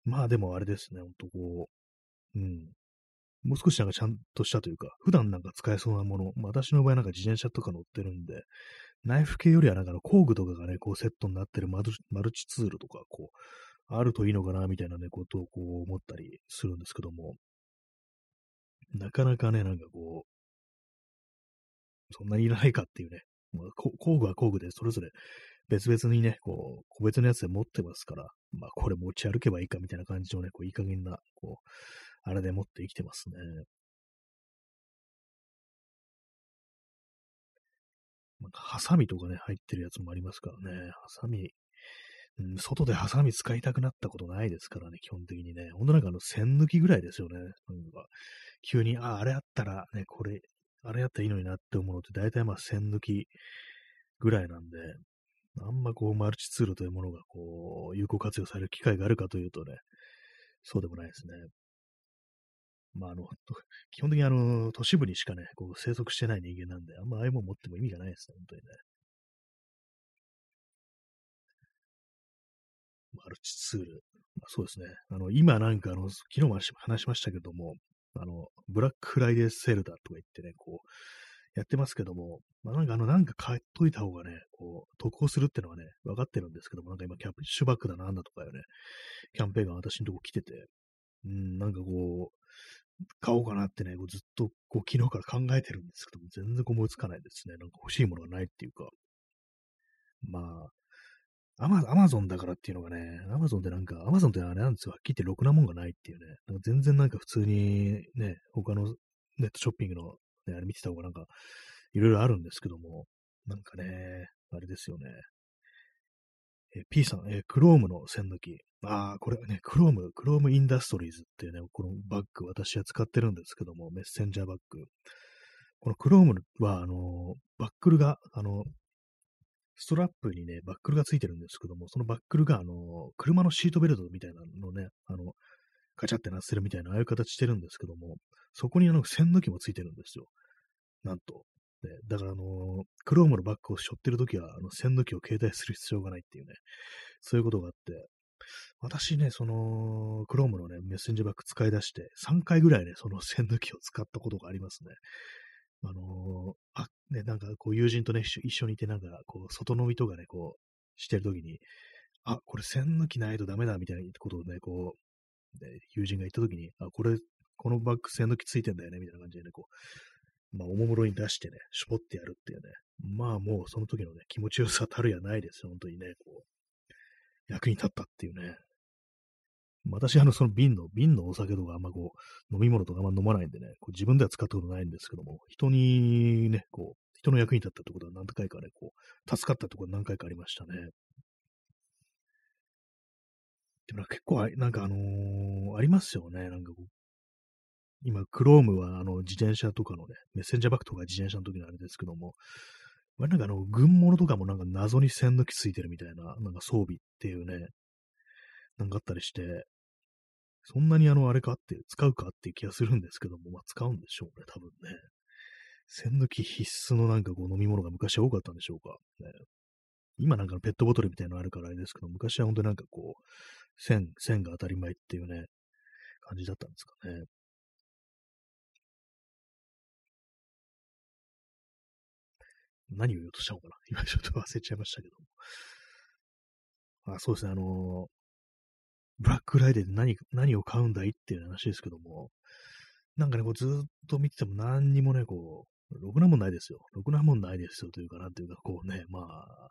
まあでもあれですね、ほんとこう、うん。もう少しなんかちゃんとしたというか、普段なんか使えそうなもの、まあ、私の場合なんか自転車とか乗ってるんで、ナイフ系よりはなんかの工具とかがね、こうセットになってるマルチツールとか、こう、あるといいのかな、みたいなね、ことをこう思ったりするんですけども、なかなかね、なんかこう、そんなにいらないかっていうね、まあ、工具は工具でそれぞれ別々にね、こう、個別のやつで持ってますから、まあ、これ持ち歩けばいいかみたいな感じのね、こう、いい加減な、こう、あれで持って生きてますね。なんかハサミとかね、入ってるやつもありますからね。ハサミ、うん、外でハサミ使いたくなったことないですからね、基本的にね。ほんとなんかあの、線抜きぐらいですよね。なんか、急に、あ、あれあったらね、これ、あれやったらいいのになって思うのって、大体まあ線抜きぐらいなんで、あんまこう、マルチツールというものがこう、有効活用される機会があるかというとね、そうでもないですね。まあ、あの、基本的にあの、都市部にしかね、こう、生息してない人間なんで、あんまああいうもん持っても意味がないですね、本当にね。マルチツール。まあ、そうですね。あの、今なんかあの、昨日も話しましたけども、あの、ブラックフライデーセールだとか言ってね、こう、やってますけども、まあ、なんかあの、なんか買っといた方がね、こう、得をするってのはね、分かってるんですけども、なんか今、キャンプ、シュバックだなんだとかよね、キャンペーンが私のとこ来てて、うん、なんかこう、買おうかなってね、こうずっとこう昨日から考えてるんですけども、全然思いつかないですね。なんか欲しいものがないっていうか。まあ、アマアマゾンだからっていうのがね、アマゾンってなんか、アマゾンってあれなんですよ。はっきり言ってろくなもんがないっていうね。なんか全然なんか普通にね、他のネットショッピングの、ね、あれ見てた方がなんか、いろいろあるんですけども、なんかね、あれですよね。え P さん、えクロームの線抜き。ああ、これね、クローム、クロームインダストリーズっていうね、このバッグ私は使ってるんですけども、メッセンジャーバッグ。このクロームは、あの、バックルが、あの、ストラップにね、バックルがついてるんですけども、そのバックルが、あの、車のシートベルトみたいなのね、あの、ガチャってなってるみたいな、ああいう形してるんですけども、そこにあの、線抜きもついてるんですよ。なんと。ね、だから、あの、クロームのバッグを背負ってるときは、あの、線抜きを携帯する必要がないっていうね、そういうことがあって、私ね、その、クロームのね、メッセンジャーバッグ使い出して、3回ぐらいね、その 線抜きを使ったことがありますね。あのー、あ、ね、なんかこう友人とね、一緒にいて、なんかこう、外飲みとかね、こう、してるときに、あ、これ線抜きないとダメだみたいなことをね、こう、友人が言ったときに、あ、これ、このバッグ線抜きついてんだよね、みたいな感じでね、こう、まあ、おもむろに出してね、絞ってやるっていうね、まあもうその時のね、気持ちよさたるやないですよ、本当にね、こう、役に立ったっていうね、私、あの、その瓶の、瓶のお酒とかあんまこう、飲み物とかあんま飲まないんでね、こう自分では使ったことないんですけども、人にね、こう、人の役に立ったってことは何回かね、こう、助かったってことは何回かありましたね。でも結構あ、なんかあのー、ありますよね、なんかこう、今、クロームはあの自転車とかのね、メッセンジャーバッグとか自転車の時のあれですけども、まあ、なんかあの、軍物とかもなんか謎に線抜きついてるみたいな、なんか装備っていうね、なんかあったりして、そんなにあの、あれかって、使うかっていう気がするんですけども、まあ、使うんでしょうね、多分ね。栓抜き必須のなんかこう飲み物が昔は多かったんでしょうか。ね、今なんかのペットボトルみたいなのあるからあれですけど、昔は本当になんかこう、線、線が当たり前っていうね、感じだったんですかね。何を言おうとしたのかな 今ちょっと忘れちゃいましたけども。あ、そうですね、あのブラックフライデーで何、何を買うんだいっていう話ですけども、なんかね、こうずっと見てても何にもね、こう、ろくなもんないですよ。ろくなもんないですよというか、なんていうか、こうね、まあ、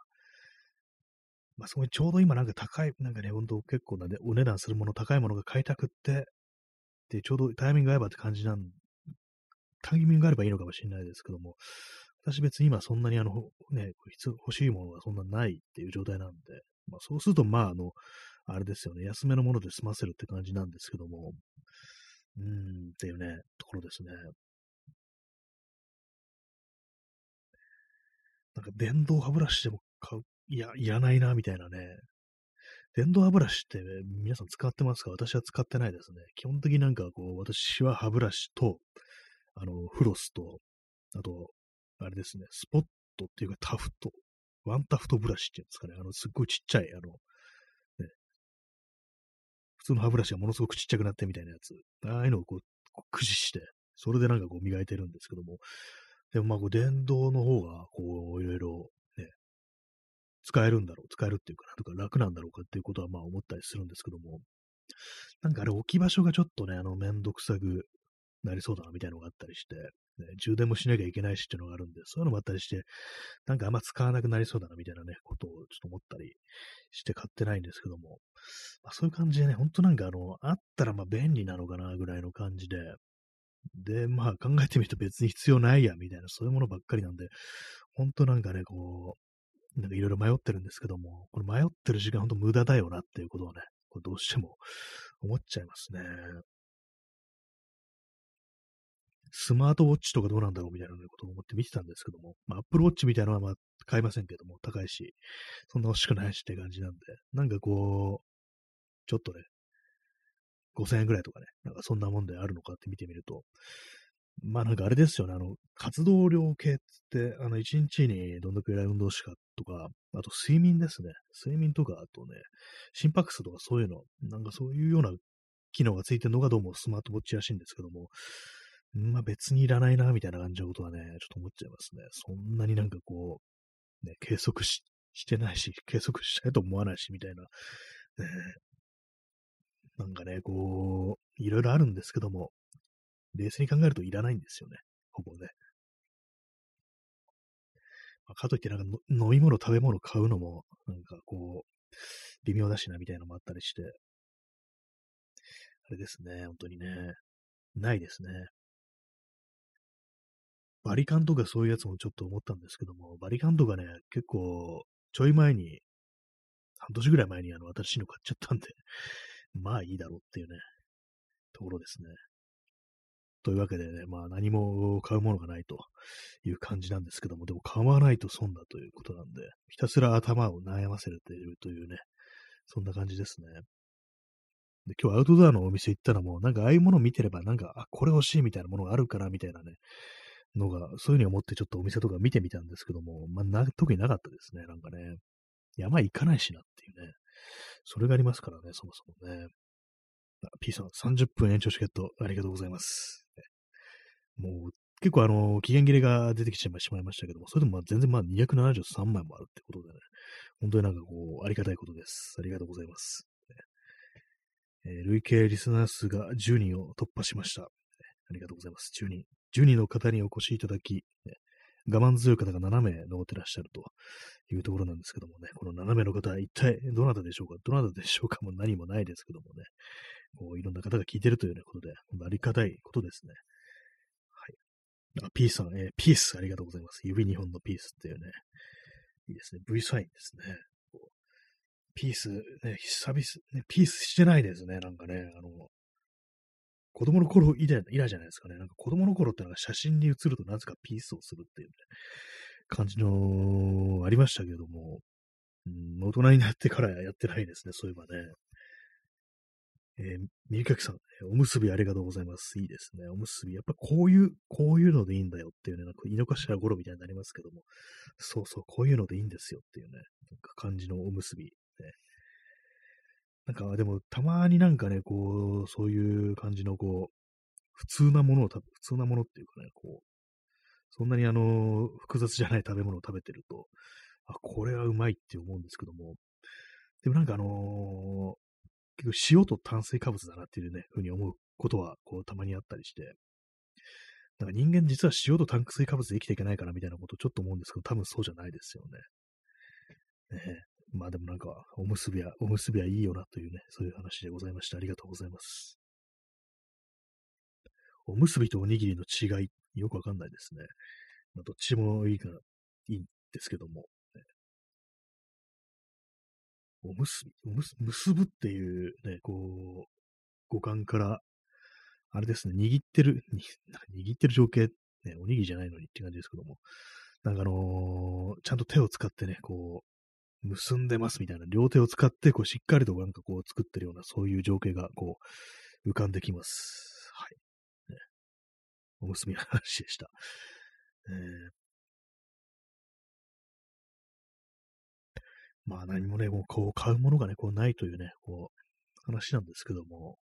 まあ、そこにちょうど今なんか高い、なんかね、ほんと結構な、ね、お値段するもの、高いものが買いたくって、で、ちょうどタイミング合えばって感じなん、タイミングがあればいいのかもしれないですけども、私別に今そんなにあの、ね、欲しいものがそんなないっていう状態なんで、まあそうすると、まああの、あれですよね、安めのもので済ませるって感じなんですけども、うーん、っていうね、ところですね。なんか電動歯ブラシでも買う、いや、いらないな、みたいなね。電動歯ブラシって皆さん使ってますか？私は使ってないですね。基本的になんかこう、私は歯ブラシと、あの、フロスと、あと、あれですね、スポットっていうかタフト、ワンタフトブラシっていうんですかね、あの、すっごいちっちゃい、あの、ね。普通の歯ブラシがものすごくちっちゃくなってみたいなやつ、ああいうのをこう、駆使して、それでなんかこう磨いてるんですけども、でもまあこう電動の方が、こう、いろいろね、使えるんだろう、使えるっていうかなとか楽なんだろうかっていうことはまあ思ったりするんですけども、なんかあれ置き場所がちょっとね、あの、めんどくさくなりそうだなみたいなのがあったりして、ね、充電もしなきゃいけないしっていうのがあるんで、そういうのもあったりして、なんかあんま使わなくなりそうだなみたいなね、ことをちょっと思ったりして買ってないんですけども、まあ、そういう感じでね、ほんとなんかあの、あったらまあ便利なのかなぐらいの感じで、で、まあ考えてみると別に必要ないや、みたいな、そういうものばっかりなんで、本当なんかね、こう、なんかいろいろ迷ってるんですけども、この迷ってる時間本当無駄だよなっていうことをね、こうどうしても思っちゃいますね。スマートウォッチとかどうなんだろうみたいなことを思って見てたんですけども、まあ、アップルウォッチみたいなのはまあ買いませんけども、高いし、そんな欲しくないしって感じなんで、なんかこう、ちょっとね、5000円ぐらいとかね、なんかそんなもんであるのかって見てみると、まあなんかあれですよね、あの、活動量計って、あの、1日にどんだけらい運動しかとか、あと睡眠ですね。睡眠とか、あとね、心拍数とかそういうの、なんかそういうような機能がついてるのがどうもスマートウォッチらしいんですけども、まあ別にいらないな、みたいな感じのことはね、ちょっと思っちゃいますね。そんなになんかこう、ね、計測ししてないし、計測したいと思わないし、みたいな、ね、なんかね、こう、いろいろあるんですけども、冷静に考えるといらないんですよね。ほぼね。まあ、かといってなんか飲み物、食べ物買うのも、なんかこう、微妙だしなみたいなのもあったりして、あれですね、本当にね、ないですね。バリカンとかそういうやつもちょっと思ったんですけども、バリカンとかね、結構、ちょい前に、半年ぐらい前にあの、新しいの買っちゃったんで、まあいいだろうっていうね、ところですね。というわけでね、まあ何も買うものがないという感じなんですけども、でも買わないと損だということなんで、ひたすら頭を悩ませているというね、そんな感じですね。で今日アウトドアのお店行ったらもう、なんかああいうもの見てれば、なんか、あ、これ欲しいみたいなものがあるから、みたいなね、のが、そういうふうに思ってちょっとお店とか見てみたんですけども、まあ、な特になかったですね、なんかね。山行かないしなっていうね。それがありますからね、そもそもね。P さん、30分延長チケット、ありがとうございます。もう、結構あの、期限切れが出てきてしまいましたけども、それでもまあ全然まあ273枚もあるってことでね、本当になんかこう、ありがたいことです。ありがとうございます。えー、累計リスナー数が10人を突破しました。ありがとうございます。10人。10人の方にお越しいただき、ね、我慢強い方が7名残ってらっしゃるというところなんですけどもね、この7名の方、一体どなたでしょうか？どなたでしょうかもう何もないですけどもね、こういろんな方が聞いてるというようなことで、ありがたいことですね。はい。あ、ピースさん、えー、ピースありがとうございます。指2本のピースっていうね、いいですね。V サインですね。ピース、ね、久々、ね、ピースしてないですね。なんかね、あの、子供の頃以来以来じゃないですかね。なんか子供の頃ってなんか写真に写るとなぜかピースをするっていうね、感じの、ありましたけども、うん、大人になってからやってないですね。そういえばね。えー、みかきさん、おむすびありがとうございます。いいですね。おむすび。やっぱこういう、こういうのでいいんだよっていうね、なんか井の頭頃みたいになりますけども、そうそう、こういうのでいいんですよっていうね、なんか感じのおむすび。ね、なんか、でも、たまになんかね、こう、そういう感じの、こう、普通なものを食べ、普通なものっていうかね、こう、そんなにあの、複雑じゃない食べ物を食べてると、あ、これはうまいって思うんですけども、でもなんかあのー、結構塩と炭水化物だなっていうね、ふうに思うことは、こう、たまにあったりして、なんか人間実は塩と炭水化物で生きていけないかなみたいなことをちょっと思うんですけど、多分そうじゃないですよね。ねまあでもなんか、おむすびは、おむすびはいいよなというね、そういう話でございました。ありがとうございます。おむすびとおにぎりの違い、よくわかんないですね。まあ、どっちもいいから、いいんですけども。ね、おむすび、おむす、結ぶっていうね、こう、五感から、あれですね、握ってる、握ってる情景、ね、おにぎりじゃないのにって感じですけども、なんかあのー、ちゃんと手を使ってね、こう、結んでますみたいな、両手を使って、こう、しっかりとなんかこう、作ってるような、そういう情景が、こう、浮かんできます。はい。ね、おむすびの話でした。えー、まあ何もね、もうこう買うものがね、こうないというね、こう、話なんですけども、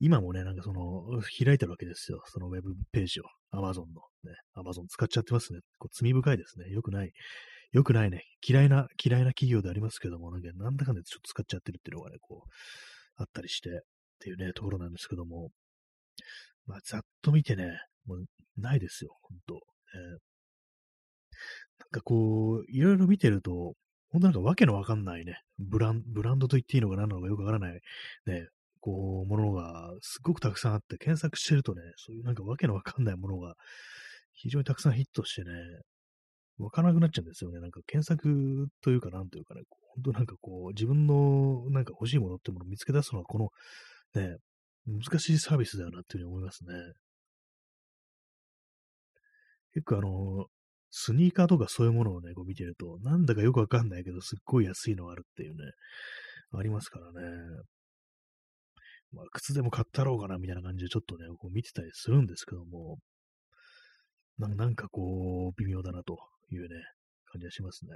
今もね、なんかその、開いてるわけですよ。そのウェブページを。Amazon のね、Amazon 使っちゃってますね。こう罪深いですね。よくない。よくないね。嫌いな、嫌いな企業でありますけども、なんかなんだかんだちょっと使っちゃってるっていうのがね、こう、あったりして、っていうね、ところなんですけども、まあ、ざっと見てね、もう、ないですよ、ほんと。えー、なんかこう、いろいろ見てると、ほんとなんかわけのわかんないね、ブラン、ブランドと言っていいのか何なのかよくわからない、ね、こう、ものがすっごくたくさんあって、検索してるとね、そういうなんかわけのわかんないものが非常にたくさんヒットしてね、わからなくなっちゃうんですよね。なんか検索というか、なんというかね、本当なんかこう、自分のなんか欲しいものってものを見つけ出すのは、この、ね、難しいサービスだよなっていうふうに思いますね。結構あの、スニーカーとかそういうものをね、こう見てると、なんだかよくわかんないけど、すっごい安いのがあるっていうね、ありますからね。まあ、靴でも買ったろうかな、みたいな感じでちょっとね、こう見てたりするんですけども、なんかこう、微妙だなというね、感じがしますね。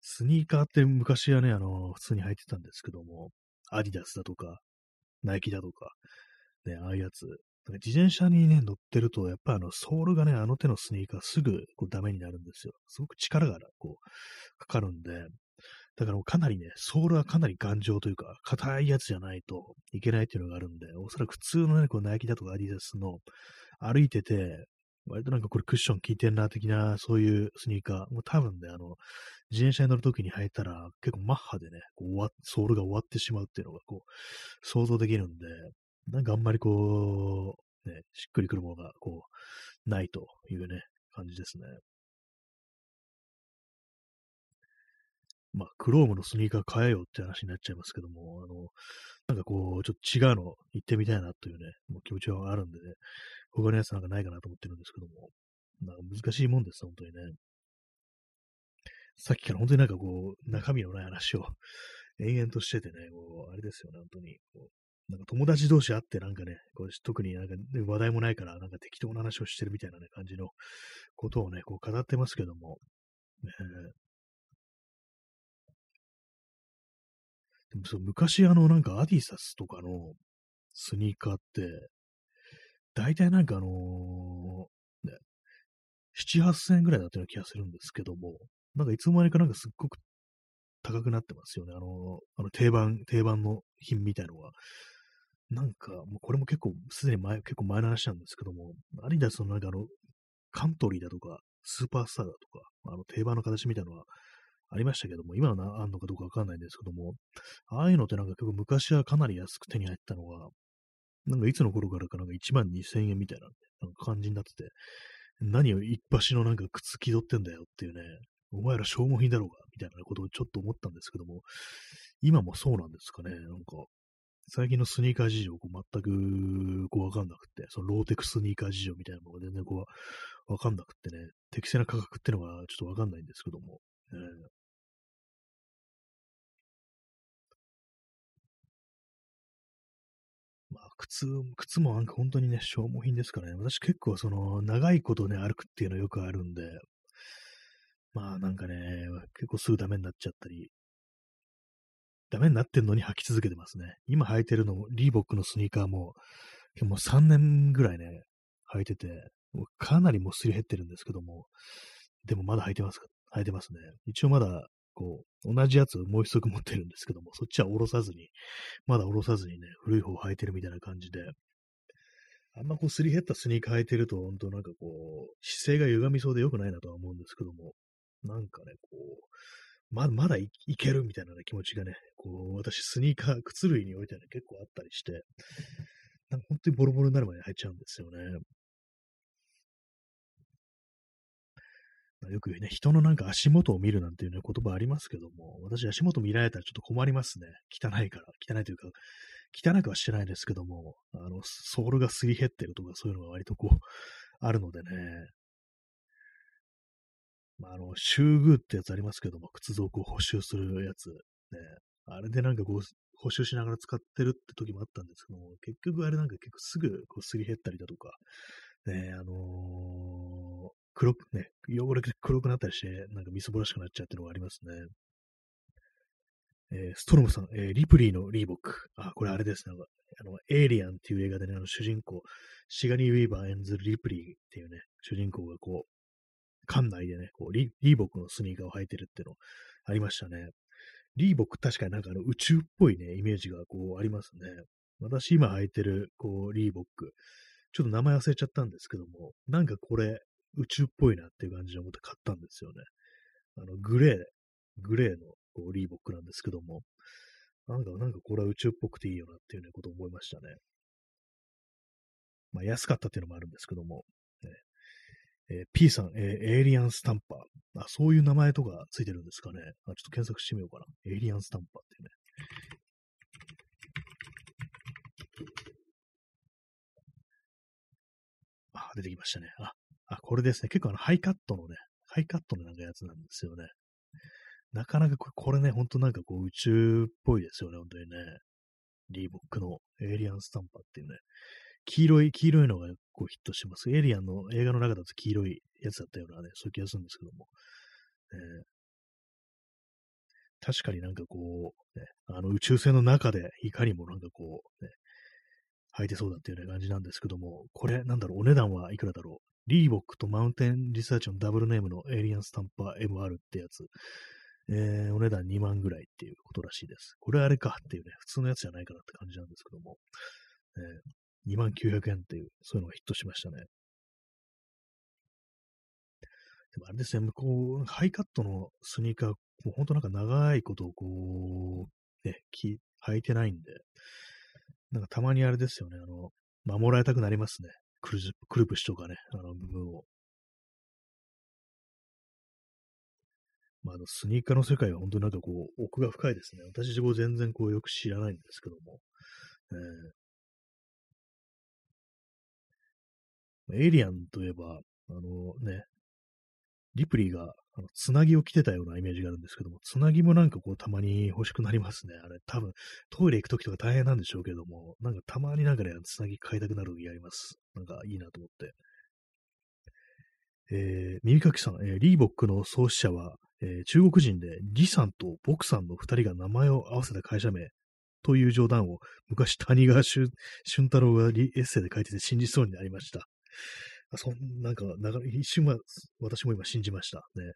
スニーカーって昔はね、あの、普通に履いてたんですけども、アディダスだとか、ナイキだとか、ね、ああいうやつ。自転車にね、乗ってると、やっぱあの、ソールがね、あの手のスニーカーすぐこうダメになるんですよ。すごく力がこう、かかるんで、だからかなりね、ソールはかなり頑丈というか、硬いやつじゃないといけないっていうのがあるんで、おそらく普通のね、こうナイキだとかアディダスの歩いてて、割となんかこれクッション効いてんな的な、そういうスニーカー、もう多分ね、あの、自転車に乗るときに履いたら、結構マッハでね、こうわソールが終わってしまうっていうのが、こう、想像できるんで、なんかあんまりこう、ね、しっくりくるものが、こう、ないというね、感じですね。まあ、クロームのスニーカー買えよって話になっちゃいますけども、あの、なんかこう、ちょっと違うの行ってみたいなというね、もう気持ちはあるんでね、他のやつなんかないかなと思ってるんですけども、なんか難しいもんです、本当にね。さっきから本当になんかこう、中身のない話を延々としててね、こう、あれですよね、本当に。こうなんか友達同士会ってなんかね、こう特になんか、話題もないから、なんか適当な話をしてるみたいなね、感じのことをね、こう語ってますけども、ね、でもそう昔あのなんかアディサスとかのスニーカーって、大体なんかあのー、ね、7、8000円ぐらいだったような気がするんですけども、なんかいつの間にかなんかすっごく高くなってますよね。あの、あの定番、定番の品みたいのが。なんか、もうこれも結構、すでに前、結構前の話なんですけども、アディダスのなんかあの、カントリーだとか、スーパースターだとか、あの定番の形みたいなのはありましたけども、今はあんのかどうかわかんないんですけども、ああいうのってなんか結構昔はかなり安く手に入ったのが、なんかいつの頃からかなんか1万2000円みたいななんか感じになってて、何を一発のなんか靴気取ってんだよっていうね、お前ら消耗品だろうが、みたいなことをちょっと思ったんですけども、今もそうなんですかね、なんか、最近のスニーカー事情、全くこうわかんなくて、そのローテクスニーカー事情みたいなのが全然こうわかんなくてね、適正な価格ってのがちょっとわかんないんですけども、えー、まあ、靴、靴もなんか本当にね、消耗品ですからね。私結構その、長いことね、歩くっていうのよくあるんで、まあなんかね、結構すぐダメになっちゃったり、ダメになってんのに履き続けてますね。今履いてるのも、リーボックのスニーカーも、もう3年ぐらいね、履いてて、かなりもうすり減ってるんですけども、でもまだ履いてますか履いてますね。一応まだこう、同じやつもう一足持ってるんですけども、そっちは下ろさずに、まだ下ろさずにね、古い方履いてるみたいな感じで、あんまこうすり減ったスニーカー履いてると、本当なんかこう、姿勢が歪みそうで良くないなとは思うんですけども、なんかね、こう、まだまだいけるみたいな、ね、気持ちがね、こう、私スニーカー、靴類においてね、結構あったりして、なんか本当にボロボロになるまで入っちゃうんですよね。よくね、人のなんか足元を見るなんていうね、言葉ありますけども、私足元見られたらちょっと困りますね。汚いから。汚いというか、汚くはしてないですけども、あの、ソールがすり減ってるとかそういうのが割とこう、あるのでね。まあ、あの、修具ってやつありますけども、靴底を補修するやつ。ね。あれでなんかこう、補修しながら使ってるって時もあったんですけども、結局あれなんか結構すぐこうすり減ったりだとか、ね、あのー、黒くね、汚れて黒くなったりして、なんかみそぼらしくなっちゃうっていうのがありますね。えー、ストロムさん、えー、リプリーのリーボック。あ、これあれですね。あの、エイリアンっていう映画でね、あの主人公、シガニー・ウィーバー演ずるリプリーっていうね、主人公がこう、館内でね、こうリリーボックのスニーカーを履いてるっていうのありましたね。リーボック確かになんかあの宇宙っぽいね、イメージがこうありますね。私今履いてるこうリーボック、ちょっと名前忘れちゃったんですけども、なんかこれ、宇宙っぽいなっていう感じで思って買ったんですよね。あの、グレー、グレーのこうリーボックなんですけども、なんか、なんかこれは宇宙っぽくていいよなっていうね、ことを思いましたね。まあ、安かったっていうのもあるんですけども、えー、P さん、えー、エイリアンスタンパー。あ、そういう名前とかついてるんですかね。あちょっと検索してみようかな。エイリアンスタンパーっていうね。あ、出てきましたね。あ、あ、これですね。結構あの、ハイカットのね、ハイカットのなんかやつなんですよね。なかなかこれね、ほんとなんかこう宇宙っぽいですよね、本当にね。リーボックのエイリアンスタンパーっていうね。黄色い、黄色いのがこうヒットします。エイリアンの映画の中だと黄色いやつだったようなね、そういう気がするんですけども。えー、確かになんかこう、ね、あの宇宙船の中でいかにもなんかこう、ね、履いてそうだっていうような感じなんですけども、これなんだろう、お値段はいくらだろう？リーボックとマウンテンリサーチのダブルネームのエイリアンスタンパー MR ってやつ。えー、お値段2万ぐらいっていうことらしいです。これあれかっていうね、普通のやつじゃないかなって感じなんですけども、えー、2万900円っていう、そういうのがヒットしましたね。でもあれですね、こう、ハイカットのスニーカー、もうほんとなんか長いことをこう、ね、履いてないんで、なんかたまにあれですよね、あの、守られたくなりますね。クルクルプシとかね、あの部分を。まあ、あの、スニーカーの世界は本当になんかこう、奥が深いですね。私自分全然こう、よく知らないんですけども。えー、エイリアンといえば、あのね、リプリーが、あの、つなぎを着てたようなイメージがあるんですけども、つなぎもなんかこう、たまに欲しくなりますね。あれ、多分、トイレ行くときとか大変なんでしょうけども、なんかたまになんかね、つなぎ買いたくなる時あります。なんかいいなと思って。えー、耳かきさん、えー、リーボックの創始者は、えー、中国人で李さんとボクさんの二人が名前を合わせた会社名という冗談を昔谷川俊太郎がエッセイで書いてて信じそうになりました。そんなんか、か一瞬は私も今信じました。ね。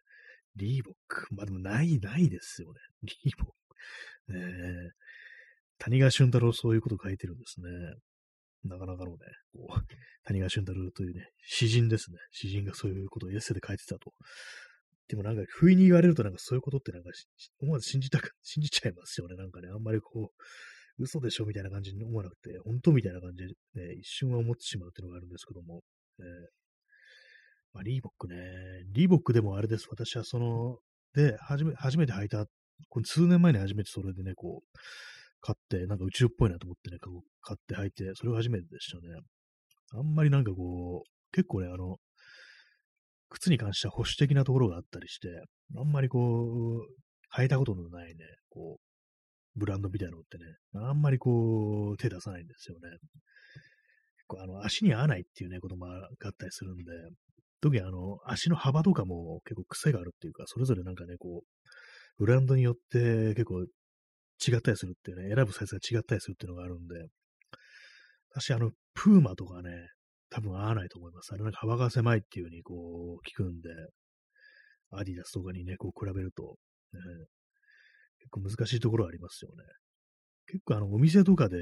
リーボック。まあでもない、ないですよね。リーボック。ね谷川俊太郎そういうこと書いてるんですね。なかなかのね、こう、谷川俊太郎というね、詩人ですね。詩人がそういうことをエッセイで書いてたとでもなんか、不意に言われるとなんかそういうことってなんか、思わず信じたく、信じちゃいますよね。なんかね、あんまりこう、嘘でしょみたいな感じに思わなくて、本当みたいな感じで、ね、一瞬は思ってしまうっていうのがあるんですけども、えー、まあ、リーボックね、リーボックでもあれです。私はその、で、初め、初めて履いた、これ数年前に初めてそれでね、こう、買って、なんか宇宙っぽいなと思ってね、こう買って履いて、それが初めてでしたね。あんまりなんかこう、結構ね、あの、靴に関しては保守的なところがあったりして、あんまりこう、履いたことのないね、こう、ブランドみたいなのってね、あんまりこう、手出さないんですよね。構あの、足に合わないっていうね、こともあったりするんで、特にあの、足の幅とかも結構癖があるっていうか、それぞれなんかね、こう、ブランドによって結構違ったりするっていうね、選ぶサイズが違ったりするっていうのがあるんで、私あの、プーマとかね、多分合わないと思います。あれなんか幅が狭いっていう風にこう聞くんで、アディダスとかにね、こう比べると、ね、結構難しいところありますよね。結構あのお店とかで、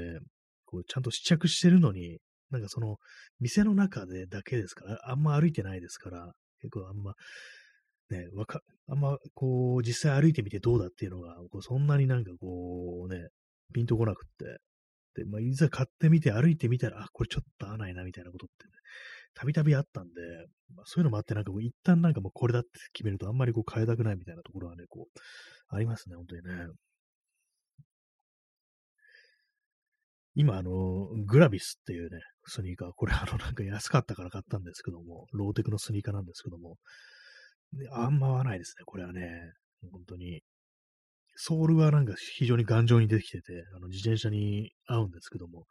こうちゃんと試着してるのに、なんかその店の中でだけですから、あんま歩いてないですから、結構あんま、ね、わか、あんまこう実際歩いてみてどうだっていうのが、こうそんなになんかこうね、ピンとこなくって、で、まあ、いざ買ってみて歩いてみたら、あ、これちょっと合わないな、みたいなことってね、たびたびあったんで、まあ、そういうのもあって、なんかもう一旦なんかもうこれだって決めるとあんまりこう変えたくないみたいなところはね、こう、ありますね、本当にね。今、あの、グラビスっていうね、スニーカー、これあの、なんか安かったから買ったんですけども、ローテクのスニーカーなんですけども、あんま合わないですね、これはね。本当に。ソールはなんか非常に頑丈にできてて、あの自転車に合うんですけども、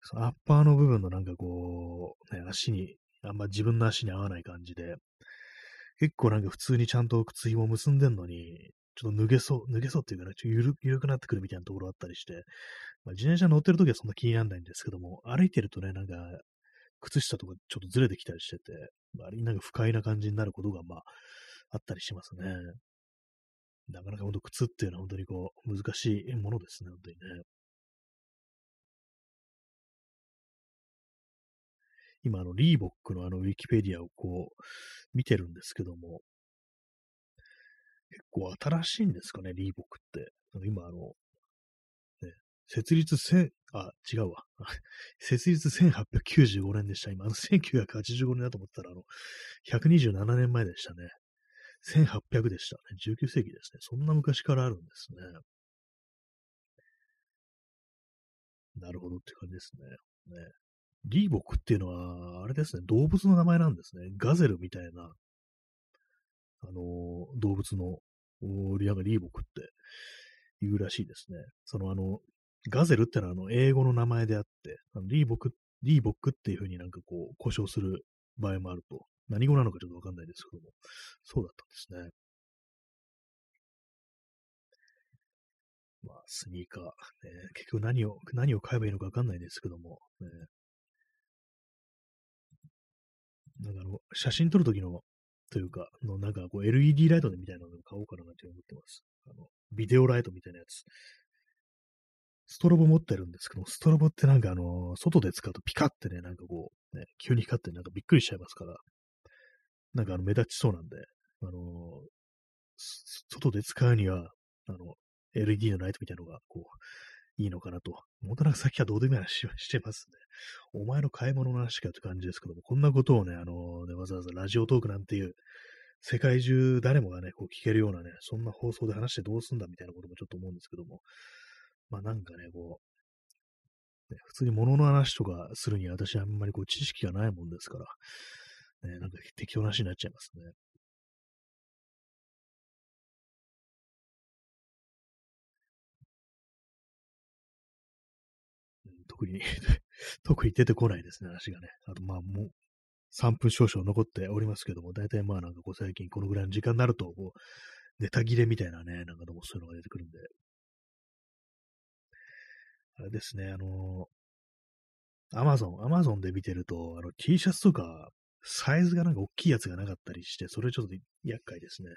そのアッパーの部分のなんかこう、ね、足に、あんま自分の足に合わない感じで、結構なんか普通にちゃんと靴紐結んでんのに、ちょっと脱げそう、脱げそうっていうかね、ちょっと緩緩くなってくるみたいなところあったりして、まあ、自転車乗ってるときはそんな気にならないんですけども、歩いてるとね、なんか、靴下とかちょっとずれてきたりしてて、まあなんか不快な感じになることが、まあ、あったりしますね。なかなか本当靴っていうのは本当にこう、難しいものですね、本当にね。今、あの、リーボックのあの、ウィキペディアをこう、見てるんですけども、結構新しいんですかね、リーボックって。今、あの、ね、設立1000、あ、違うわ。設立1895年でした。今、あの、1985年だと思ったら、あの、127年前でしたね。1800でしたね。19世紀ですね。そんな昔からあるんですね。なるほどって感じですね。ねリーボックっていうのは、あれですね、動物の名前なんですね。ガゼルみたいな、あのー、動物の、リアがリーボックって言うらしいですね。そのあの、ガゼルってのはあの英語の名前であって、あのリーボック、リーボックっていうふうになんかこう、故障する場合もあると。何語なのかちょっとわかんないですけども、そうだったんですね。まあ、スニーカー、ね、結局何を、何を買えばいいのかわかんないですけども、ね、なんかあの、写真撮るときの、というか、のなんかこう LED ライトみたいなのを買おうかなって思ってます。あの、ビデオライトみたいなやつ。ストロボ持ってるんですけど、ストロボってなんかあの、外で使うとピカってね、なんかこう、ね、急に光ってなんかびっくりしちゃいますから、なんかあの、目立ちそうなんで、あの、外で使うには、あの、LED のライトみたいなのが、こう、いいのかなと。本当なんかさっきはどうでもいい話 してますね。お前の買い物の話かって感じですけども、こんなことをね、あのね、わざわざラジオトークなんていう、世界中誰もがね、こう聞けるようなね、そんな放送で話してどうすんだみたいなこともちょっと思うんですけども、まあなんかね、こう、ね、普通に物の話とかするには私あんまりこう知識がないもんですから、ね、なんか適当な話になっちゃいますね。特に 特に出てこないですね、話がね。あと、まあ、も、3分少々残っておりますけども、大体まあなんかこう最近このぐらいの時間になると、こう、ネタ切れみたいなね、なんかどうもそういうのが出てくるんで。あれですね、あのアマゾン、アマゾンで見てると、あの T シャツとか、サイズがなんか大きいやつがなかったりして、それちょっと厄介ですね。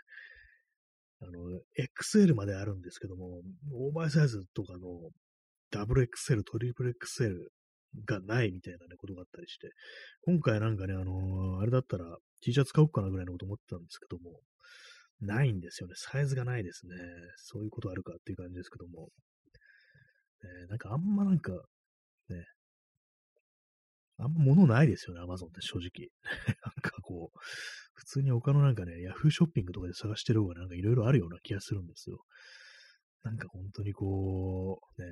あの、XL まであるんですけども、オーバーサイズとかのダブル XL、トリプル XL がないみたいな、ね、ことがあったりして、今回なんかね、あのー、あれだったら T シャツ買おうかなぐらいのこと思ってたんですけども、ないんですよね。サイズがないですね。そういうことあるかっていう感じですけども。ね、なんかあんまなんか、ね、あんま物ないですよね、アマゾンって正直。なんかこう、普通に他のなんかね、ヤフーショッピングとかで探してる方がなんかいろいろあるような気がするんですよ。なんか本当にこう、ね、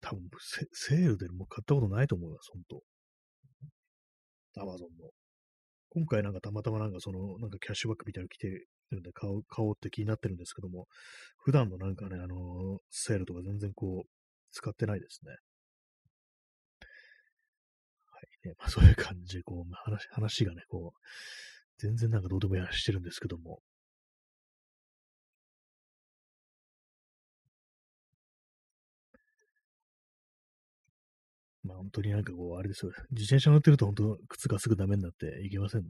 多分セ、セールでもう買ったことないと思います、本当アマゾンの。今回なんかたまたまなんかその、なんかキャッシュバックみたいなの来てるんで買おう、買おうって気になってるんですけども、普段のなんかね、あのー、セールとか全然こう、使ってないですね。はいね、まあそういう感じで、こう、話、話がね、こう、全然なんかどうでもいい話してるんですけども、まあ本当になんかこう、あれですよ。自転車乗ってると本当、靴がすぐダメになっていけませんね。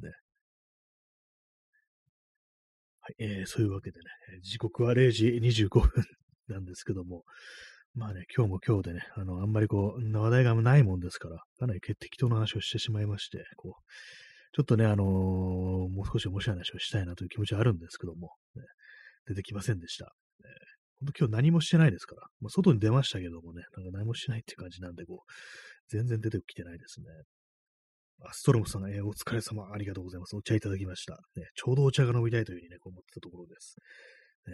はい、えー、そういうわけでね、時刻は0時25分なんですけども、まあね、今日も今日でね、あの、あんまりこう、話題がないもんですから、かなり適当な話をしてしまいまして、こう、ちょっとね、あのー、もう少し面白い話をしたいなという気持ちはあるんですけども、ね、出てきませんでした。本当今日何もしてないですから、まあ、外に出ましたけどもね、なんか何もしないって感じなんで、こう、全然出てきてないですね。アストロムさん、えー、お疲れ様、ありがとうございます。お茶いただきました。ね、ちょうどお茶が飲みたいというふうにね、こう思ってたところです。ね、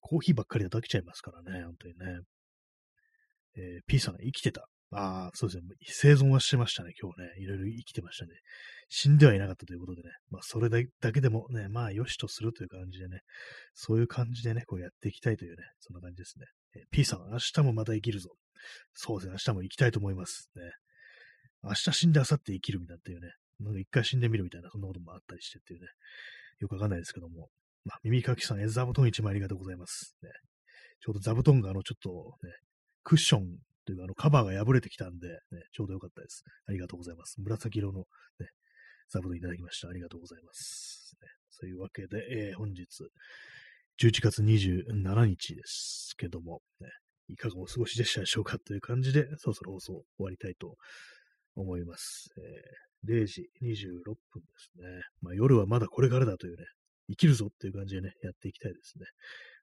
コーヒーばっかりだと飽きちゃいますからね、本当にね。えー、P さん、生きてた。ああ、そうですね。生存はしてましたね、今日ね。いろいろ生きてましたね。死んではいなかったということでね。まあ、それだけでもね、まあ、よしとするという感じでね。そういう感じでね、こうやっていきたいというね、そんな感じですね。え、P さん、明日もまた生きるぞ。そうですね、明日も行きたいと思います。ね。明日死んで明後日生きるみたいなっていうね、なんか一回死んでみるみたいな、そんなこともあったりしてっていうね、よくわかんないですけども。まあ、耳かきさん、え座布団1枚ありがとうございます。ね。ちょうど座布団があの、ちょっとね、クッションというか、あの、カバーが破れてきたんで、ね、ちょうどよかったです。ありがとうございます。紫色のね、座布団いただきました。ありがとうございます。ね、そういうわけで、えー、本日、11月27日ですけども、ね、いかがお過ごしでしたでしょうかという感じで、そろそろ放送終わりたいと思います。えー、0時26分ですね。まあ、夜はまだこれからだというね、生きるぞっていう感じでね、やっていきたいですね。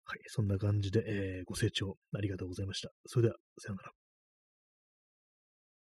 はい、そんな感じで、えー、ご清聴ありがとうございました。それでは、さようなら。